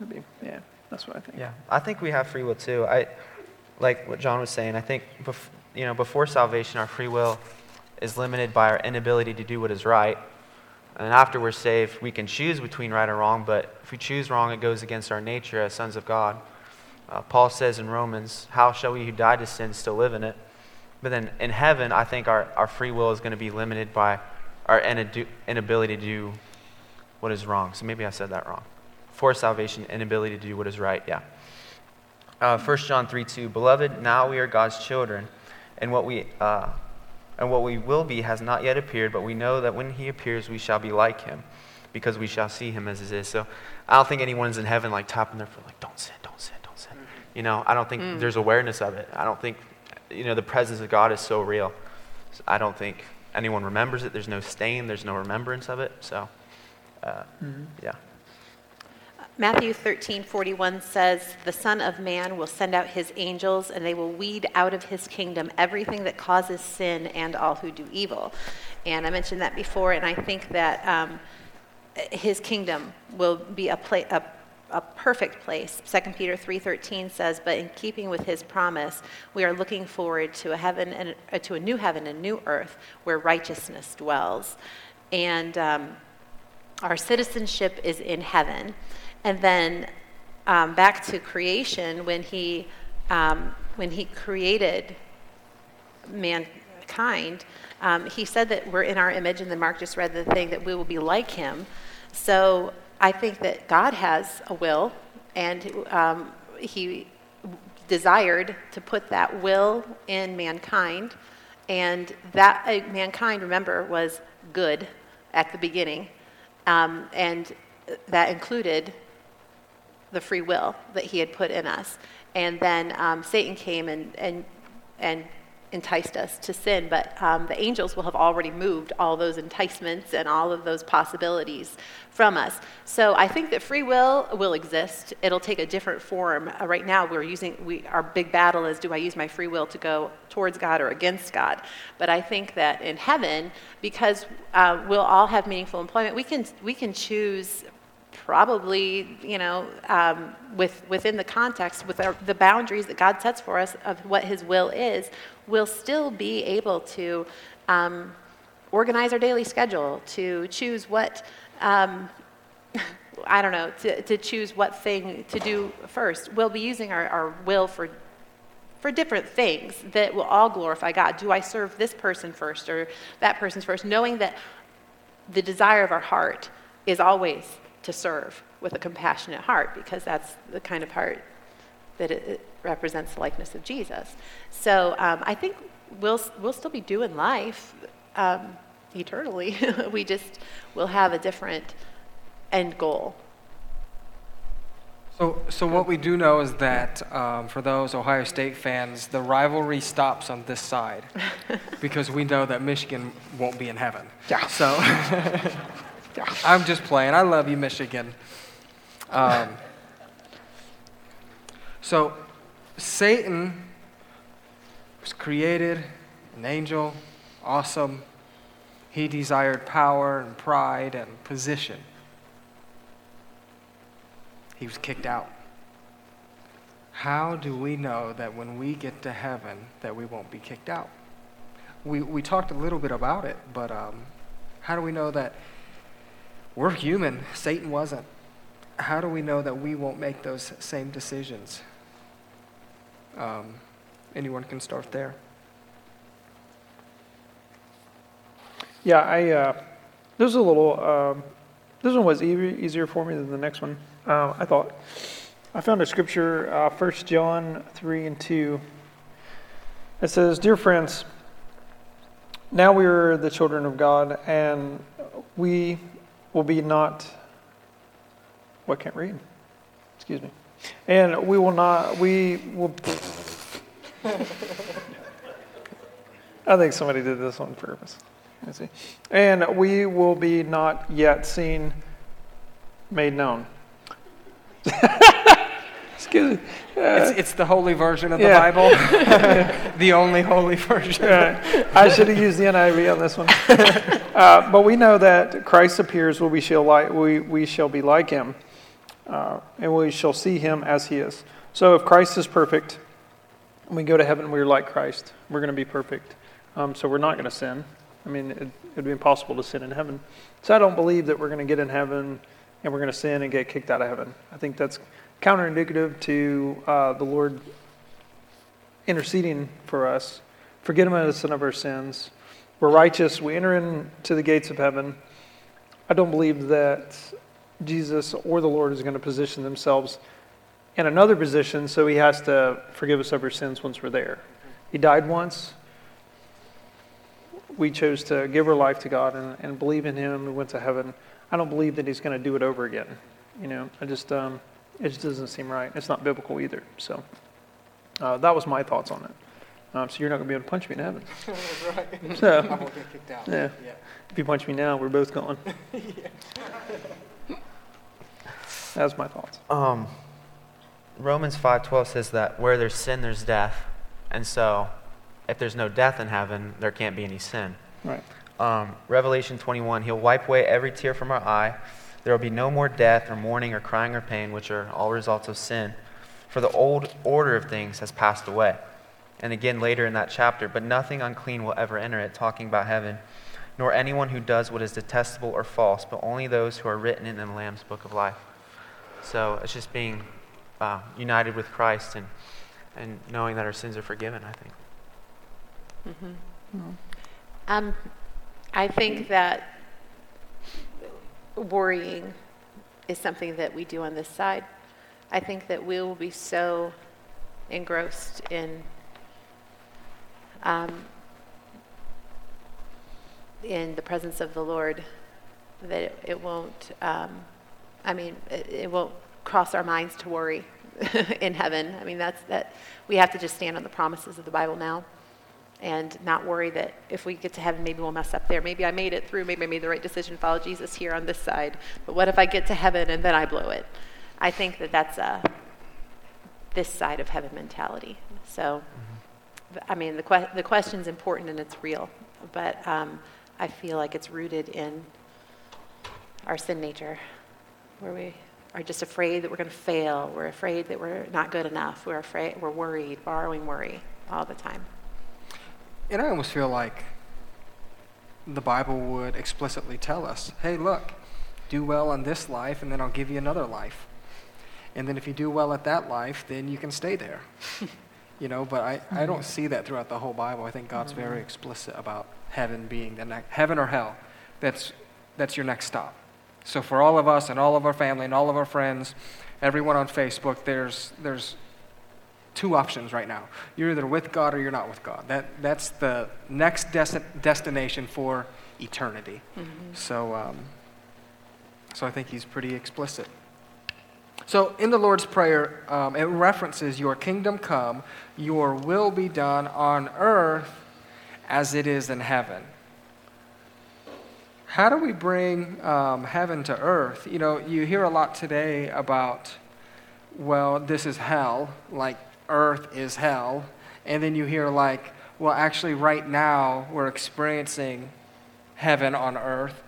B: It'll be, yeah, that's what I think.
F: Yeah, I think we have free will too. I like what John was saying. I think bef- you know before salvation, our free will is limited by our inability to do what is right. And after we're saved, we can choose between right and wrong, but if we choose wrong, it goes against our nature as sons of God. Uh, Paul says in Romans, How shall we who died to sin still live in it? But then in heaven, I think our, our free will is going to be limited by our inadu- inability to do what is wrong. So maybe I said that wrong. For salvation, inability to do what is right, yeah. Uh, 1 John 3 2, Beloved, now we are God's children, and what we. Uh, and what we will be has not yet appeared, but we know that when he appears, we shall be like him, because we shall see him as he is. So I don't think anyone's in heaven like tapping their foot, like, don't sin, don't sin, don't sin. You know, I don't think there's awareness of it. I don't think, you know, the presence of God is so real. I don't think anyone remembers it. There's no stain, there's no remembrance of it. So, uh, yeah.
A: Matthew 13, 41 says, The Son of Man will send out his angels, and they will weed out of his kingdom everything that causes sin and all who do evil. And I mentioned that before, and I think that um, his kingdom will be a, pla- a, a perfect place. 2 Peter 3:13 says, "But in keeping with his promise, we are looking forward to a heaven and uh, to a new heaven and new earth where righteousness dwells." And um, our citizenship is in heaven. And then um, back to creation, when he, um, when he created mankind, um, he said that we're in our image, and then Mark just read the thing that we will be like him. So I think that God has a will, and um, he desired to put that will in mankind. And that uh, mankind, remember, was good at the beginning. Um, and that included the free will that he had put in us. And then um, Satan came and, and, and enticed us to sin, but um, the angels will have already moved all those enticements and all of those possibilities from us. So I think that free will will exist. It'll take a different form. Uh, right now, we're using we, our big battle is: do I use my free will to go towards God or against God? But I think that in heaven, because uh, we'll all have meaningful employment, we can we can choose probably, you know, um, with, within the context, with our, the boundaries that God sets for us of what His will is, we'll still be able to um, organize our daily schedule, to choose what, um, [laughs] I don't know, to, to choose what thing to do first. We'll be using our, our will for for different things that will all glorify God. Do I serve this person first or that person first? Knowing that the desire of our heart is always to serve with a compassionate heart because that's the kind of heart that it, it represents the likeness of Jesus. So um, I think we'll, we'll still be doing life um, eternally. [laughs] we just will have a different end goal.
C: So, so what we do know is that um, for those Ohio State fans, the rivalry stops on this side [laughs] because we know that Michigan won't be in heaven.
B: Yeah.
C: So [laughs] [laughs] I'm just playing. I love you, Michigan. Um, so Satan was created, an angel, awesome. He desired power and pride and position. He was kicked out. How do we know that when we get to heaven that we won't be kicked out? We, we talked a little bit about it, but um, how do we know that we're human? Satan wasn't. How do we know that we won't make those same decisions? Um, anyone can start there.
B: Yeah, I, uh, this was a little, um, this one was e- easier for me than the next one, uh, I thought. I found a scripture, uh, 1 John 3 and 2. It says, Dear friends, now we are the children of God, and we will be not, what can't read? Excuse me. And we will not, we will, [laughs] I think somebody did this on purpose. Let's see. And we will be not yet seen, made known. [laughs] Excuse me.
C: It's, it's the holy version of the
B: Yeah.
C: Bible, [laughs] the only holy version.
B: Right. I should have used the NIV on this one. [laughs] Uh, but we know that Christ appears we shall, like, we, we shall be like him, uh, and we shall see him as he is. So if Christ is perfect, when we go to heaven, we're like Christ. We're going to be perfect. Um, so we're not going to sin. I mean, it'd be impossible to sin in heaven. So I don't believe that we're going to get in heaven and we're going to sin and get kicked out of heaven. I think that's counterindicative to uh, the Lord interceding for us, forgiving us of our sins. We're righteous. We enter into the gates of heaven. I don't believe that Jesus or the Lord is going to position themselves in another position, so he has to forgive us of our sins once we're there. He died once. We chose to give our life to God and, and believe in him. We went to heaven. I don't believe that he's going to do it over again. You know, I just, um, it just doesn't seem right. It's not biblical either. So uh, that was my thoughts on it. Um, so you're not going to be able to punch me in heaven. [laughs]
C: right. [laughs]
B: So,
C: I won't get kicked out.
B: Yeah. if you punch me now, we're both gone. [laughs] That's my thoughts.
F: Um, Romans 5:12 says that where there's sin, there's death, and so if there's no death in heaven, there can't be any sin.
B: Right.
F: Um, Revelation 21, He'll wipe away every tear from our eye. There will be no more death, or mourning, or crying, or pain, which are all results of sin. For the old order of things has passed away. And again, later in that chapter, but nothing unclean will ever enter it, talking about heaven, nor anyone who does what is detestable or false, but only those who are written in the Lamb's book of life. So it's just being uh, united with Christ and, and knowing that our sins are forgiven, I think.
A: Um, I think that worrying is something that we do on this side. I think that we will be so engrossed in um, in the presence of the Lord that it, it won't. Um, I mean, it, it won't cross our minds to worry [laughs] in heaven. I mean, that's that. We have to just stand on the promises of the Bible now and not worry that if we get to heaven, maybe we'll mess up there. Maybe I made it through. Maybe I made the right decision, follow Jesus here on this side. But what if I get to heaven and then I blow it? I think that that's a this side of heaven mentality. So, I mean, the, que- the question's important and it's real, but um, I feel like it's rooted in our sin nature, where we are just afraid that we're going to fail. We're afraid that we're not good enough. We're afraid. We're worried, borrowing worry all the time.
C: And I almost feel like the Bible would explicitly tell us, hey, look, do well in this life, and then I'll give you another life. And then if you do well at that life, then you can stay there. [laughs] you know, but I, I don't mm-hmm. see that throughout the whole Bible. I think God's mm-hmm. very explicit about heaven being the next, heaven or hell. That's, that's your next stop. So for all of us and all of our family and all of our friends, everyone on Facebook, there's, there's two options right now. You're either with God or you're not with God. That, that's the next desti- destination for eternity. So, um, so I think he's pretty explicit. So in the Lord's Prayer, um, it references, Your kingdom come, your will be done on earth as it is in heaven. How do we bring um, heaven to earth? You know, you hear a lot today about, well, this is hell, like earth is hell. And then you hear, like, well, actually, right now, we're experiencing heaven on earth.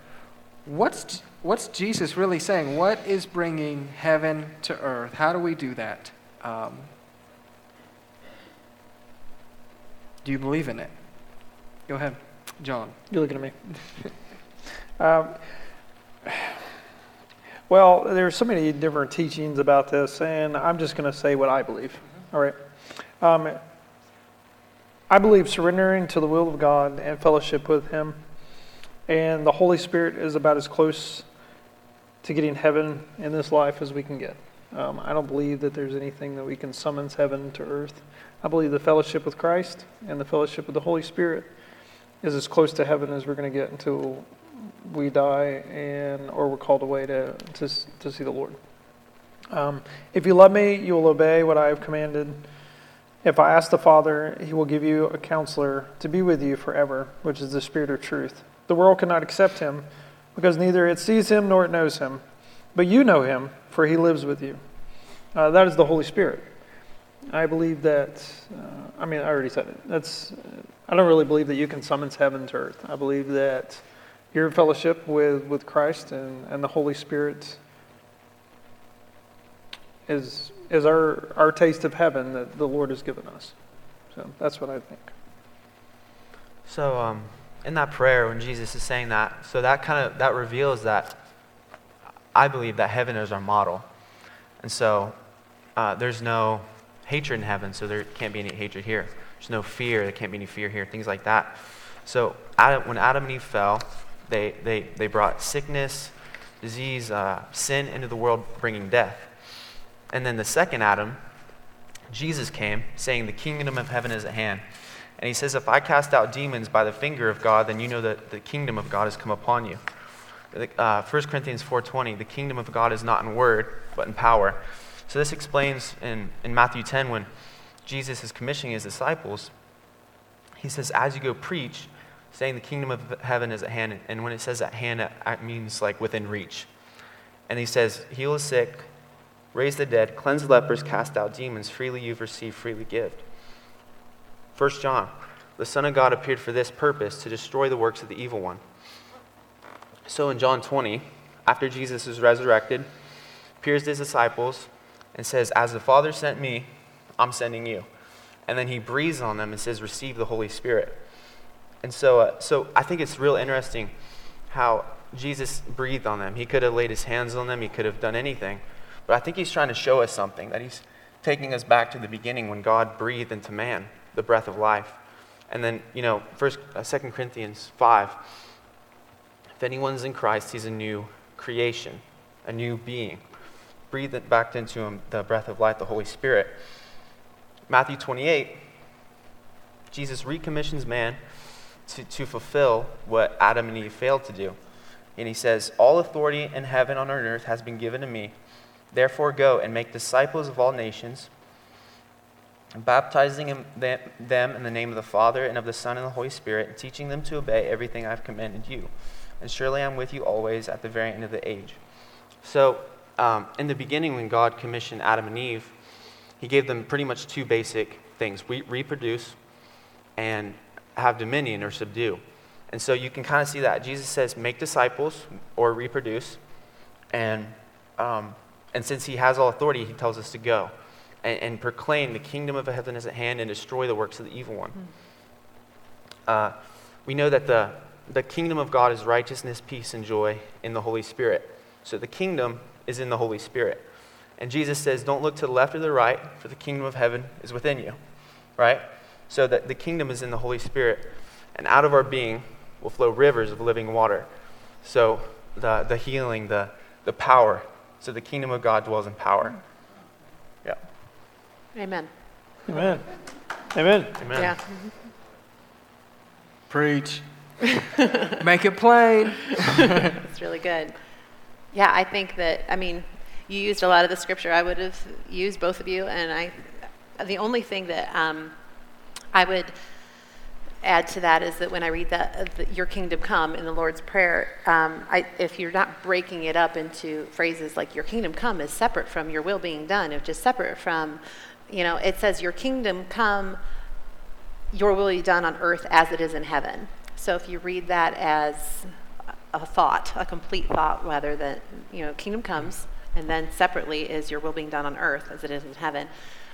C: What's, what's Jesus really saying? What is bringing heaven to earth? How do we do that? Um, do you believe in it? Go ahead, John.
B: You're looking at me. [laughs] um, well, there's so many different teachings about this, and I'm just going to say what I believe. All right. Um, I believe surrendering to the will of God and fellowship with Him, and the Holy Spirit is about as close to getting heaven in this life as we can get. Um, I don't believe that there's anything that we can summons heaven to earth. I believe the fellowship with Christ and the fellowship with the Holy Spirit is as close to heaven as we're going to get until we die and or we're called away to to, to see the Lord. Um, if you love me, you will obey what I have commanded. If I ask the Father, he will give you a counselor to be with you forever, which is the Spirit of truth. The world cannot accept him because neither it sees him nor it knows him. But you know him, for he lives with you. Uh, that is the Holy Spirit. I believe that, uh, I mean, I already said it. That's, I don't really believe that you can summons heaven to earth. I believe that you're in fellowship with, with Christ and, and the Holy Spirit is, is our, our taste of heaven that the Lord has given us. So that's what I think.
F: So, um, in that prayer when Jesus is saying that, so that kind of that reveals that I believe that heaven is our model, and so uh, there's no hatred in heaven, so there can't be any hatred here. There's no fear, there can't be any fear here, things like that. So Adam, when Adam and Eve fell, they, they, they brought sickness, disease, uh, sin into the world, bringing death. And then the second Adam, Jesus came, saying, The kingdom of heaven is at hand. And he says, If I cast out demons by the finger of God, then you know that the kingdom of God has come upon you. Uh, 1 Corinthians 4.20, the kingdom of God is not in word, but in power. So this explains in, in Matthew 10 when Jesus is commissioning his disciples, he says, As you go preach, saying the kingdom of heaven is at hand. And when it says at hand, it means like within reach. And he says, Heal the sick, raise the dead, cleanse lepers, cast out demons. Freely you've received, freely give. 1 John, the Son of God appeared for this purpose, to destroy the works of the evil one. So in John 20, after Jesus is resurrected, appears to his disciples and says, As the Father sent me, I'm sending you. And then he breathes on them and says, Receive the Holy Spirit. And so, uh, so I think it's real interesting how Jesus breathed on them. He could have laid his hands on them, he could have done anything. But I think he's trying to show us something that he's taking us back to the beginning when God breathed into man the breath of life. And then, you know, first, uh, 2 Corinthians 5. If anyone's in Christ, he's a new creation, a new being. Breathe back into him the breath of life, the Holy Spirit. Matthew 28, Jesus recommissions man to, to fulfill what Adam and Eve failed to do. And he says, All authority in heaven and on earth has been given to me. Therefore, go and make disciples of all nations, baptizing them in the name of the Father and of the Son and the Holy Spirit, and teaching them to obey everything I've commanded you. And surely I'm with you always at the very end of the age. So, um, in the beginning, when God commissioned Adam and Eve, he gave them pretty much two basic things we reproduce and have dominion or subdue. And so you can kind of see that. Jesus says, make disciples or reproduce. And, um, and since he has all authority, he tells us to go and, and, proclaim the kingdom of heaven is at hand and destroy the works of the evil one. Hmm. Uh, we know that the, the kingdom of God is righteousness, peace, and joy in the Holy Spirit. So the kingdom is in the Holy Spirit. And Jesus says, Don't look to the left or the right, for the kingdom of heaven is within you. Right? So that the kingdom is in the Holy Spirit. And out of our being will flow rivers of living water. So the, the healing, the, the power. So the kingdom of God dwells in power. Yeah.
A: Amen.
B: Amen. Amen.
F: Amen.
A: Yeah.
C: Preach. [laughs] Make it plain. [laughs]
A: It's really good. Yeah, I think that, I mean, you used a lot of the scripture I would have used, both of you, and I, the only thing that um, I would add to that is that when I read that, uh, "Your kingdom come" in the Lord's prayer, um, I, if you're not breaking it up into phrases like "Your kingdom come" is separate from "Your will being done," it's just separate from, you know, it says "Your kingdom come." Your will be done on earth as it is in heaven. So if you read that as a thought, a complete thought, rather than, you know, kingdom comes, and then separately is your will being done on earth as it is in heaven.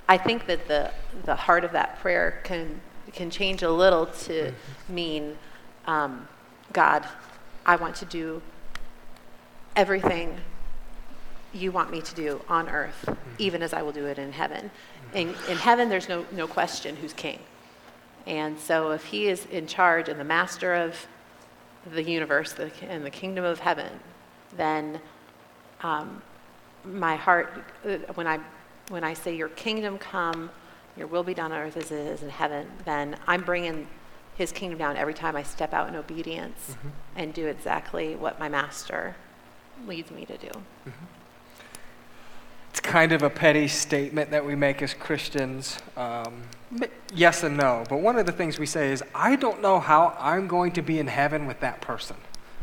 A: I think that the, the heart of that prayer can, can change a little to mean, um, God, I want to do everything you want me to do on earth, even as I will do it in heaven. In, in heaven, there's no, no question who's king. And so if he is in charge and the master of the universe the, and the kingdom of heaven, then um, my heart, uh, when I when I say, Your kingdom come, your will be done on earth as it is in heaven, then I'm bringing his kingdom down every time I step out in obedience mm-hmm. and do exactly what my master leads me to do. Mm-hmm.
C: It's kind of a petty statement that we make as Christians. Um, yes and no. But one of the things we say is, I don't know how I'm going to be in heaven with that person. [laughs]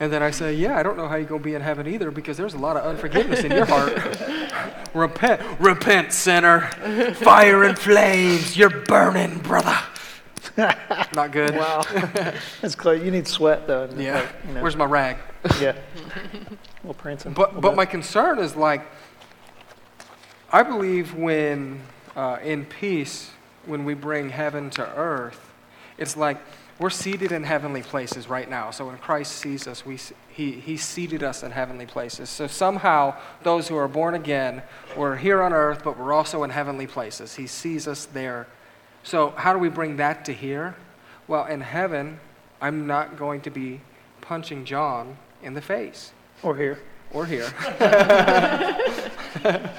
C: And then I say, Yeah, I don't know how you're going to be in heaven either because there's a lot of unforgiveness in your heart. [laughs] repent, repent, sinner. Fire and flames, you're burning, brother. [laughs] Not good.
B: Wow. [laughs] That's close. You need sweat, though.
C: Yeah. Like, you know. Where's my rag?
B: yeah. Well, prancing.
C: But, but my concern is like, I believe when uh, in peace, when we bring heaven to earth, it's like we're seated in heavenly places right now. So when Christ sees us, we, he, he seated us in heavenly places. So somehow, those who are born again, we're here on earth, but we're also in heavenly places. He sees us there. So, how do we bring that to here? Well, in heaven, I'm not going to be punching John in the face
B: Or here.
C: or here. [laughs] [laughs]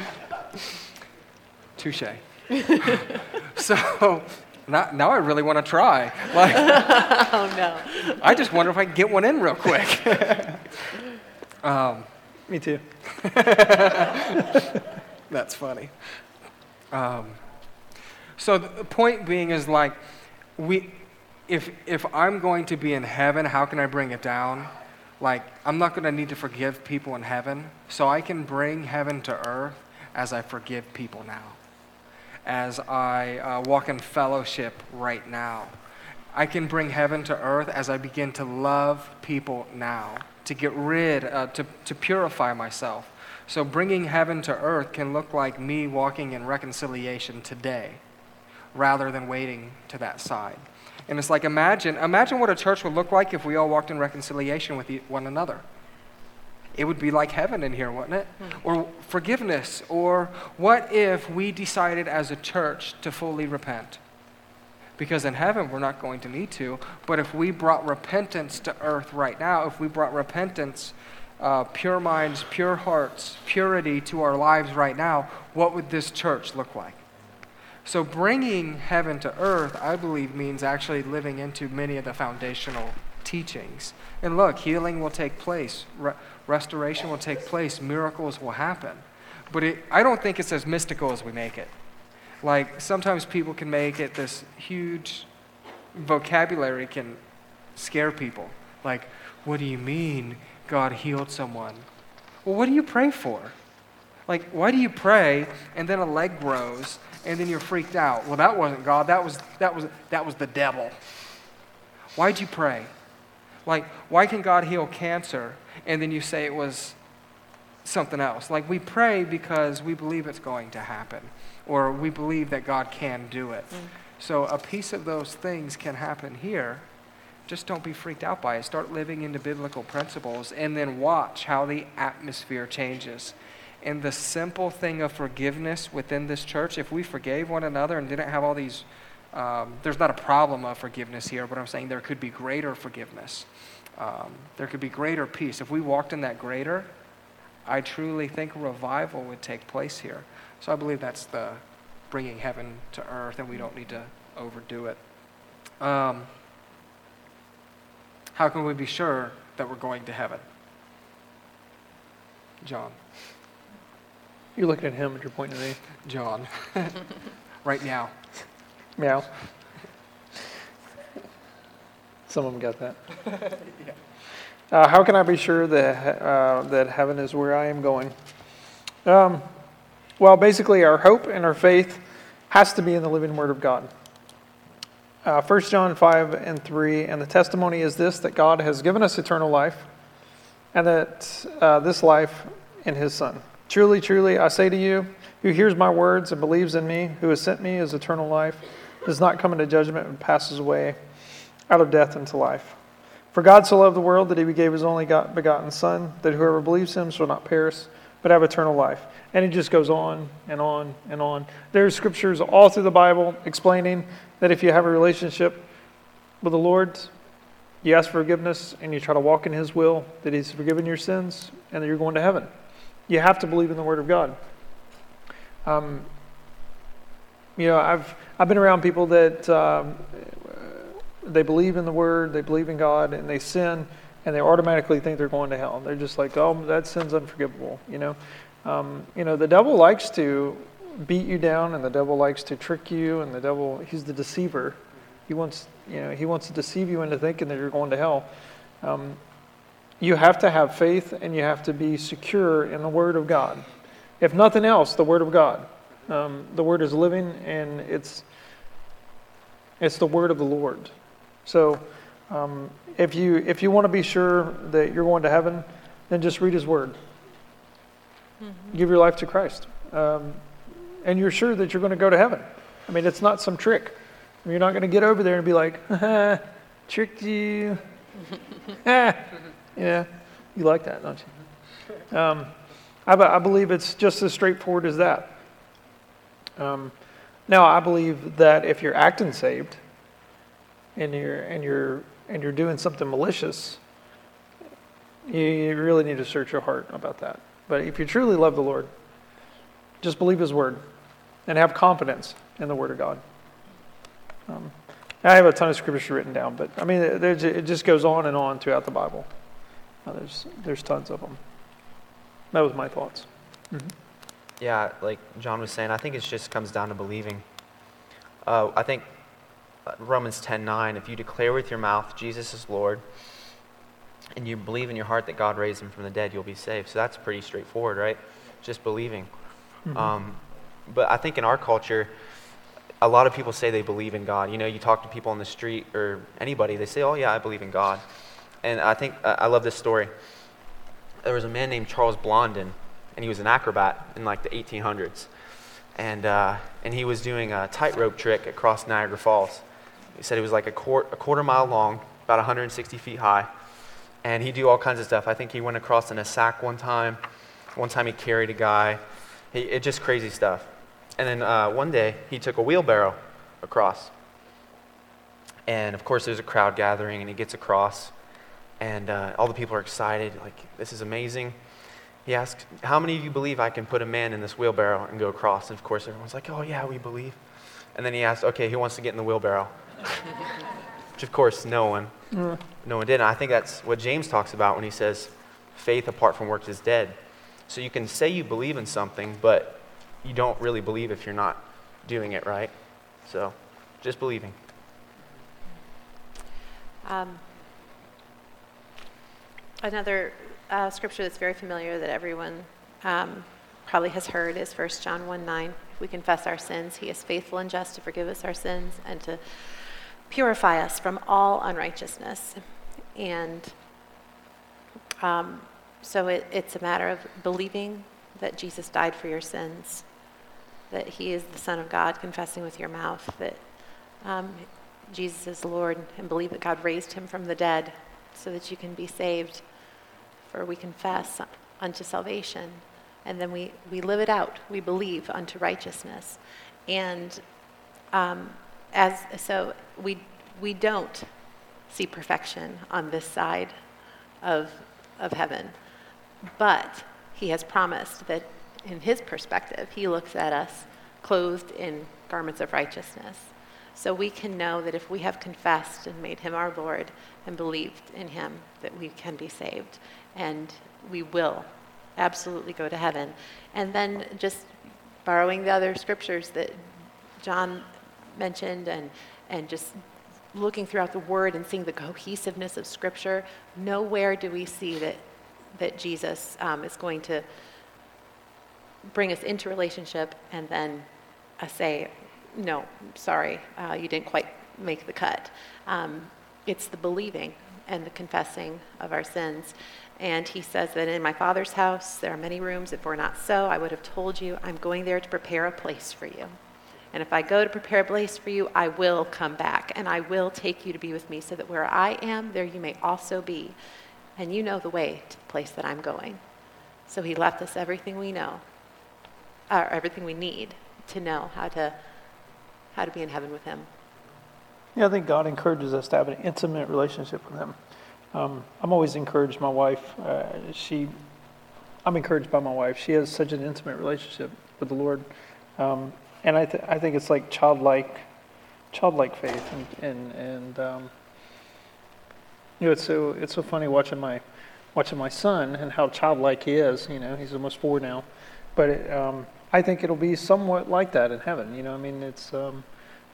C: Touche. [laughs] so now, now I really want to try. Like, [laughs]
A: Oh, no.
C: I just wonder if I can get one in real quick. [laughs] um,
B: Me too. [laughs]
C: that's funny. Um, so the point being is like, we, if if I'm going to be in heaven, how can I bring it down? Like, I'm not going to need to forgive people in heaven, so I can bring heaven to earth as I forgive people now, as I uh, walk in fellowship right now. I can bring heaven to earth as I begin to love people now, to get rid, uh, to, to purify myself. So bringing heaven to earth can look like me walking in reconciliation today rather than waiting to that side. And it's like imagine imagine what a church would look like if we all walked in reconciliation with one another. It would be like heaven in here, wouldn't it? Or forgiveness. Or what if we decided as a church to fully repent? Because in heaven, we're not going to need to. But if we brought repentance to earth right now, if we brought repentance, uh, pure minds, pure hearts, purity to our lives right now, what would this church look like? So, bringing heaven to earth, I believe, means actually living into many of the foundational teachings. And look, healing will take place, re- restoration will take place, miracles will happen. But it, I don't think it's as mystical as we make it. Like, sometimes people can make it this huge vocabulary can scare people. Like, what do you mean God healed someone? Well, what do you pray for? Like, why do you pray and then a leg grows and then you're freaked out? Well, that wasn't God. That was, that was, that was the devil. Why'd you pray? Like, why can God heal cancer and then you say it was something else? Like, we pray because we believe it's going to happen or we believe that God can do it. So, a piece of those things can happen here. Just don't be freaked out by it. Start living into biblical principles and then watch how the atmosphere changes. And the simple thing of forgiveness within this church, if we forgave one another and didn't have all these, um, there's not a problem of forgiveness here, but I'm saying there could be greater forgiveness. Um, there could be greater peace. If we walked in that greater, I truly think revival would take place here. So I believe that's the bringing heaven to earth, and we don't need to overdo it. Um, how can we be sure that we're going to heaven? John.
B: You're looking at him and you're pointing at me.
C: John. [laughs] right now.
B: Meow. Some of them got that. [laughs] Uh, how can I be sure that, uh, that heaven is where I am going? Um, well, basically, our hope and our faith has to be in the living Word of God. Uh, 1 John 5 and 3, and the testimony is this that God has given us eternal life, and that uh, this life in His Son. Truly, truly, I say to you, who hears my words and believes in me, who has sent me, is eternal life, does not come into judgment, and passes away out of death into life. For God so loved the world that he gave his only begotten Son, that whoever believes him shall not perish, but have eternal life. And it just goes on and on and on. There's scriptures all through the Bible explaining that if you have a relationship with the Lord, you ask forgiveness and you try to walk in his will, that he's forgiven your sins and that you're going to heaven. You have to believe in the Word of God. Um, you know, I've I've been around people that um, they believe in the Word, they believe in God, and they sin, and they automatically think they're going to hell. They're just like, oh, that sin's unforgivable. You know, um, you know, the devil likes to beat you down, and the devil likes to trick you, and the devil he's the deceiver. He wants you know he wants to deceive you into thinking that you're going to hell. Um, you have to have faith, and you have to be secure in the Word of God. If nothing else, the Word of God. Um, the Word is living, and it's it's the Word of the Lord. So, um, if you if you want to be sure that you're going to heaven, then just read His Word. Give your life to Christ, um, and you're sure that you're going to go to heaven. I mean, it's not some trick. You're not going to get over there and be like, [laughs] tricked you. Ah, [laughs] [laughs] yeah, you like that, don't you? Um, I, I believe it's just as straightforward as that. Um, now, I believe that if you're acting saved and you're and you're and you're doing something malicious, you, you really need to search your heart about that. But if you truly love the Lord, just believe His word and have confidence in the Word of God. Um, I have a ton of scripture written down, but I mean, it just goes on and on throughout the Bible. Uh, there's there's tons of them. That was my thoughts.
F: Yeah, like John was saying, I think it just comes down to believing. Uh, I think Romans 10:9, if you declare with your mouth Jesus is Lord, and you believe in your heart that God raised him from the dead, you'll be saved. So that's pretty straightforward, right? Just believing. Um, but I think in our culture, a lot of people say they believe in God. You know, you talk to people on the street or anybody, they say, "Oh yeah, I believe in God." And I think uh, I love this story. There was a man named Charles Blondin, and he was an acrobat in like the 1800s, and uh, and he was doing a tightrope trick across Niagara Falls. He said it was like a, quart, a quarter mile long, about 160 feet high, and he'd do all kinds of stuff. I think he went across in a sack one time. One time he carried a guy. He, it just crazy stuff. And then uh, one day he took a wheelbarrow across. And of course, there's a crowd gathering, and he gets across, and uh, all the people are excited. Like, this is amazing. He asks, How many of you believe I can put a man in this wheelbarrow and go across? And of course, everyone's like, Oh, yeah, we believe. And then he asked, Okay, who wants to get in the wheelbarrow? Which, of course, no one. No one did. And I think that's what James talks about when he says, Faith apart from works is dead. So you can say you believe in something, but you don't really believe if you're not doing it right. So just believing.
A: Um, Another uh, scripture that's very familiar that everyone um, probably has heard is 1 John 1 9. We confess our sins, he is faithful and just to forgive us our sins and to purify us from all unrighteousness. And um, so it, it's a matter of believing that Jesus died for your sins, that he is the Son of God, confessing with your mouth that um, Jesus is Lord, and believe that God raised him from the dead so that you can be saved. For we confess unto salvation, and then we, we live it out. We believe unto righteousness. And um, as so we we don't see perfection on this side of of heaven, but He has promised that in His perspective, He looks at us clothed in garments of righteousness. So we can know that if we have confessed and made Him our Lord and believed in Him, that we can be saved, and we will absolutely go to heaven. And then just borrowing the other scriptures that John mentioned and, and just looking throughout the word and seeing the cohesiveness of scripture, nowhere do we see that, that Jesus um, is going to bring us into relationship and then uh, say, no, sorry, uh, you didn't quite make the cut. Um, it's the believing and the confessing of our sins. And he says that in my Father's house there are many rooms. If it were not so, I would have told you, I'm going there to prepare a place for you. And if I go to prepare a place for you, I will come back and I will take you to be with me so that where I am, there you may also be. And you know the way to the place that I'm going. So he left us everything we know, or everything we need to know how to, how to be in heaven with him.
B: Yeah, I think God encourages us to have an intimate relationship with Him. Um, I'm always encouraged. My wife, uh, she, I'm encouraged by my wife. She has such an intimate relationship with the Lord, um, and I, th- I think it's like childlike, childlike faith, and and, and um, you know, it's so it's so funny watching my, watching my son and how childlike he is. You know, he's almost four now, but it, um, I think it'll be somewhat like that in heaven. You know, I mean, it's.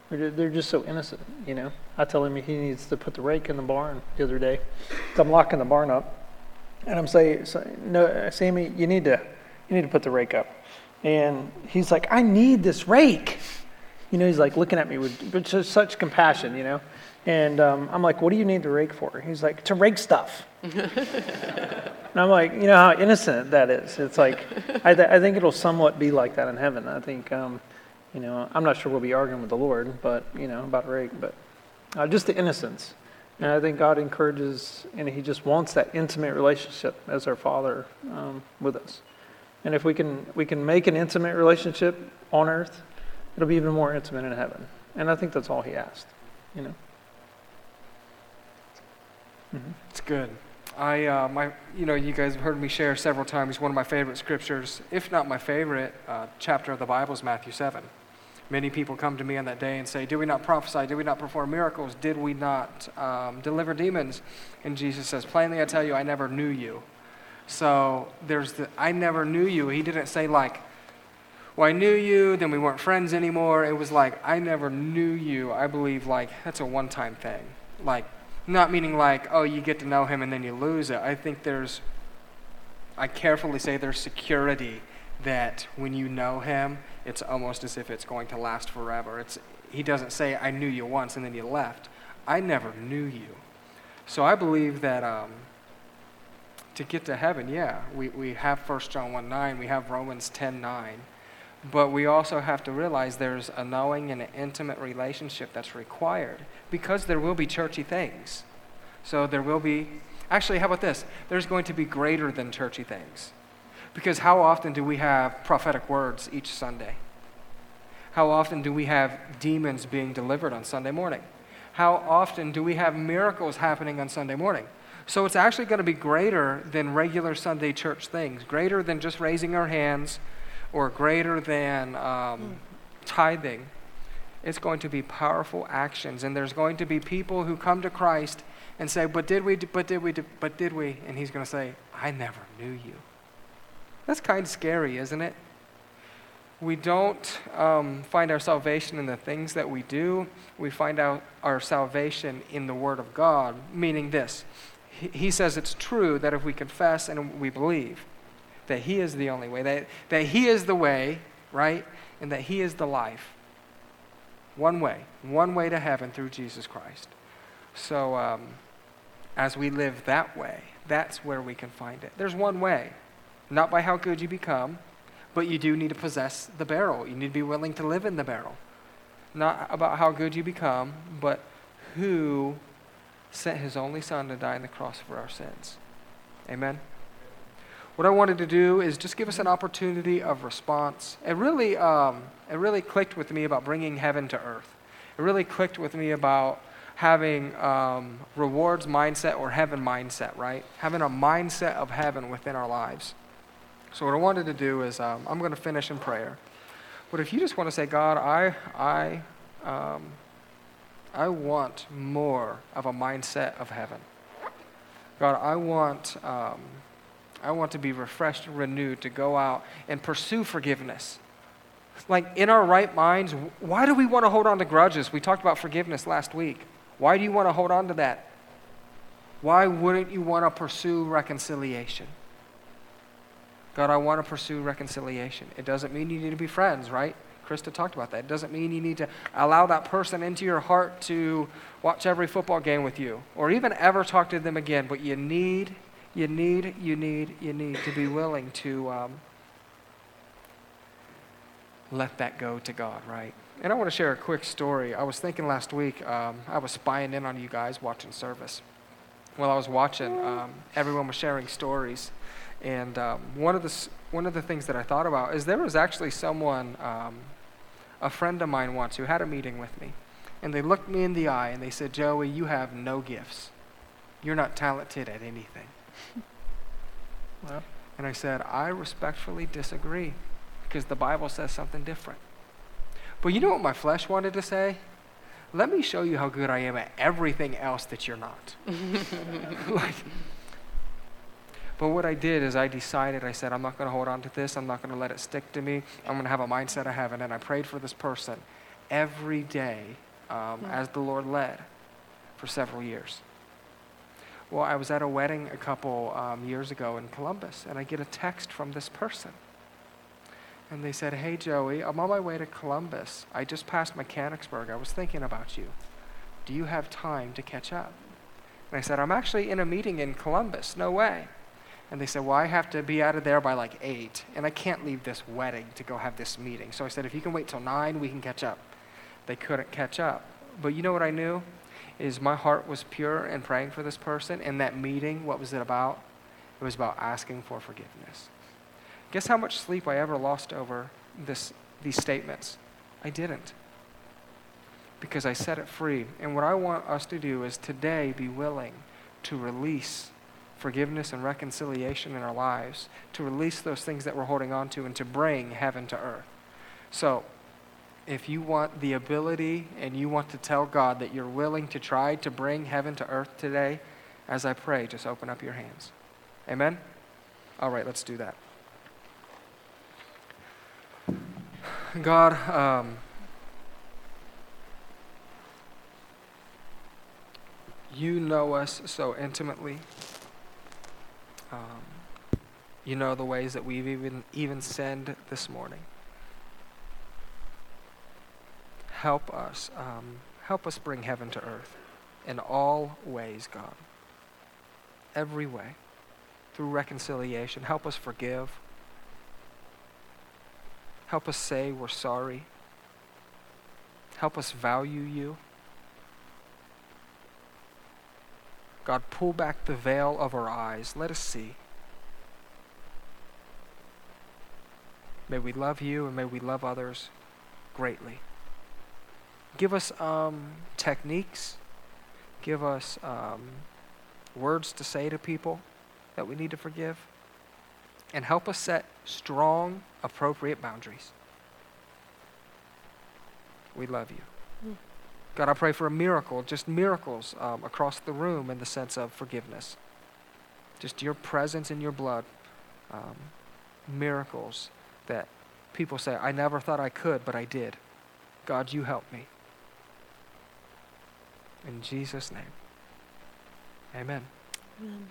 B: They're just so innocent, you know. I tell him he needs to put the rake in the barn the other day. So I'm locking the barn up, and I'm saying, "No, Sammy, you need to, you need to put the rake up." And he's like, "I need this rake," you know. He's like looking at me with, such compassion, you know. And um, I'm like, "What do you need the rake for?" He's like, "To rake stuff." [laughs] and I'm like, you know how innocent that is. It's like, I, th- I think it'll somewhat be like that in heaven. I think. Um, you know, I'm not sure we'll be arguing with the Lord, but you know, about rake, but uh, just the innocence And I think God encourages, and He just wants that intimate relationship as our Father um, with us. And if we can, we can make an intimate relationship on earth, it'll be even more intimate in heaven. And I think that's all He asked, you know. Mhm.
C: It's good. I, uh, my, you know, you guys have heard me share several times. One of my favorite scriptures, if not my favorite uh, chapter of the Bible, is Matthew seven. Many people come to me on that day and say, "Did we not prophesy? Did we not perform miracles? Did we not um, deliver demons?" And Jesus says, "Plainly, I tell you, I never knew you." So there's the "I never knew you." He didn't say like, "Well, I knew you, then we weren't friends anymore." It was like, "I never knew you." I believe like that's a one-time thing. Like not meaning like, oh, you get to know him and then you lose it. I think there's, I carefully say there's security that when you know him, it's almost as if it's going to last forever. It's, he doesn't say, I knew you once and then you left. I never knew you. So I believe that um, to get to heaven, yeah, we, we have 1 John 1 9, we have Romans 10 9. But we also have to realize there's a knowing and an intimate relationship that's required because there will be churchy things. So there will be, actually, how about this? There's going to be greater than churchy things. Because how often do we have prophetic words each Sunday? How often do we have demons being delivered on Sunday morning? How often do we have miracles happening on Sunday morning? So it's actually going to be greater than regular Sunday church things, greater than just raising our hands or greater than um, tithing, it's going to be powerful actions. And there's going to be people who come to Christ and say, But did we, but did we, but did we? And he's going to say, I never knew you. That's kind of scary, isn't it? We don't um, find our salvation in the things that we do. We find out our salvation in the Word of God, meaning this. He, says it's true that if we confess and we believe, that He is the only way, that, that He is the way, right? And that He is the life. One way, one way to heaven through Jesus Christ. So, um, as we live that way, that's where we can find it. There's one way, not by how good you become, but you do need to possess the barrel. You need to be willing to live in the barrel. Not about how good you become, but who sent his only son to die on the cross for our sins. Amen. What I wanted to do is just give us an opportunity of response. It really, um, it really clicked with me about bringing heaven to earth. It really clicked with me about having um, rewards mindset or heaven mindset, right? Having a mindset of heaven within our lives. So what I wanted to do is um, I'm going to finish in prayer. But if you just want to say, God, I, I, um, I want more of a mindset of heaven. God, I want um, I want to be refreshed renewed to go out and pursue forgiveness. Like in our right minds, why do we want to hold on to grudges? We talked about forgiveness last week. Why do you want to hold on to that? Why wouldn't you want to pursue reconciliation? God, I want to pursue reconciliation. It doesn't mean you need to be friends, right? Krista talked about that. It doesn't mean you need to allow that person into your heart to watch every football game with you or even ever talk to them again, but you need you need, you need, you need to be willing to um, let that go to God, right? And I want to share a quick story. I was thinking last week, um, I was spying in on you guys watching service. While I was watching, um, everyone was sharing stories. And um, one, of the, one of the things that I thought about is there was actually someone, um, a friend of mine once, who had a meeting with me. And they looked me in the eye and they said, Joey, you have no gifts. You're not talented at anything. [laughs] Well, and I said, I respectfully disagree because the Bible says something different. But you know what my flesh wanted to say? Let me show you how good I am at everything else that you're not. [laughs] [laughs] like, but what I did is I decided, I said, I'm not going to hold on to this. I'm not going to let it stick to me. I'm going to have a mindset of heaven. And I prayed for this person every day um, mm. as the Lord led for several years. Well, I was at a wedding a couple um, years ago in Columbus, and I get a text from this person. And they said, Hey, Joey, I'm on my way to Columbus. I just passed Mechanicsburg. I was thinking about you. Do you have time to catch up? And I said, I'm actually in a meeting in Columbus. No way. And they said, Well, I have to be out of there by like 8, and I can't leave this wedding to go have this meeting. So I said, If you can wait till 9, we can catch up. They couldn't catch up. But you know what I knew? is my heart was pure and praying for this person. In that meeting, what was it about? It was about asking for forgiveness. Guess how much sleep I ever lost over this, these statements? I didn't. Because I set it free. And what I want us to do is today be willing to release forgiveness and reconciliation in our lives, to release those things that we're holding on to, and to bring heaven to earth. So, if you want the ability and you want to tell God that you're willing to try to bring heaven to earth today, as I pray, just open up your hands. Amen? All right, let's do that. God, um, you know us so intimately. Um, you know the ways that we've even even sinned this morning. Help us, um, help us bring heaven to earth in all ways, God. Every way, through reconciliation. Help us forgive. Help us say we're sorry. Help us value you. God, pull back the veil of our eyes. Let us see. May we love you and may we love others greatly. Give us um, techniques. Give us um, words to say to people that we need to forgive. And help us set strong, appropriate boundaries. We love you. God, I pray for a miracle, just miracles um, across the room in the sense of forgiveness. Just your presence and your blood. Um, miracles that people say, I never thought I could, but I did. God, you help me. In Jesus' name. Amen.
A: Amen.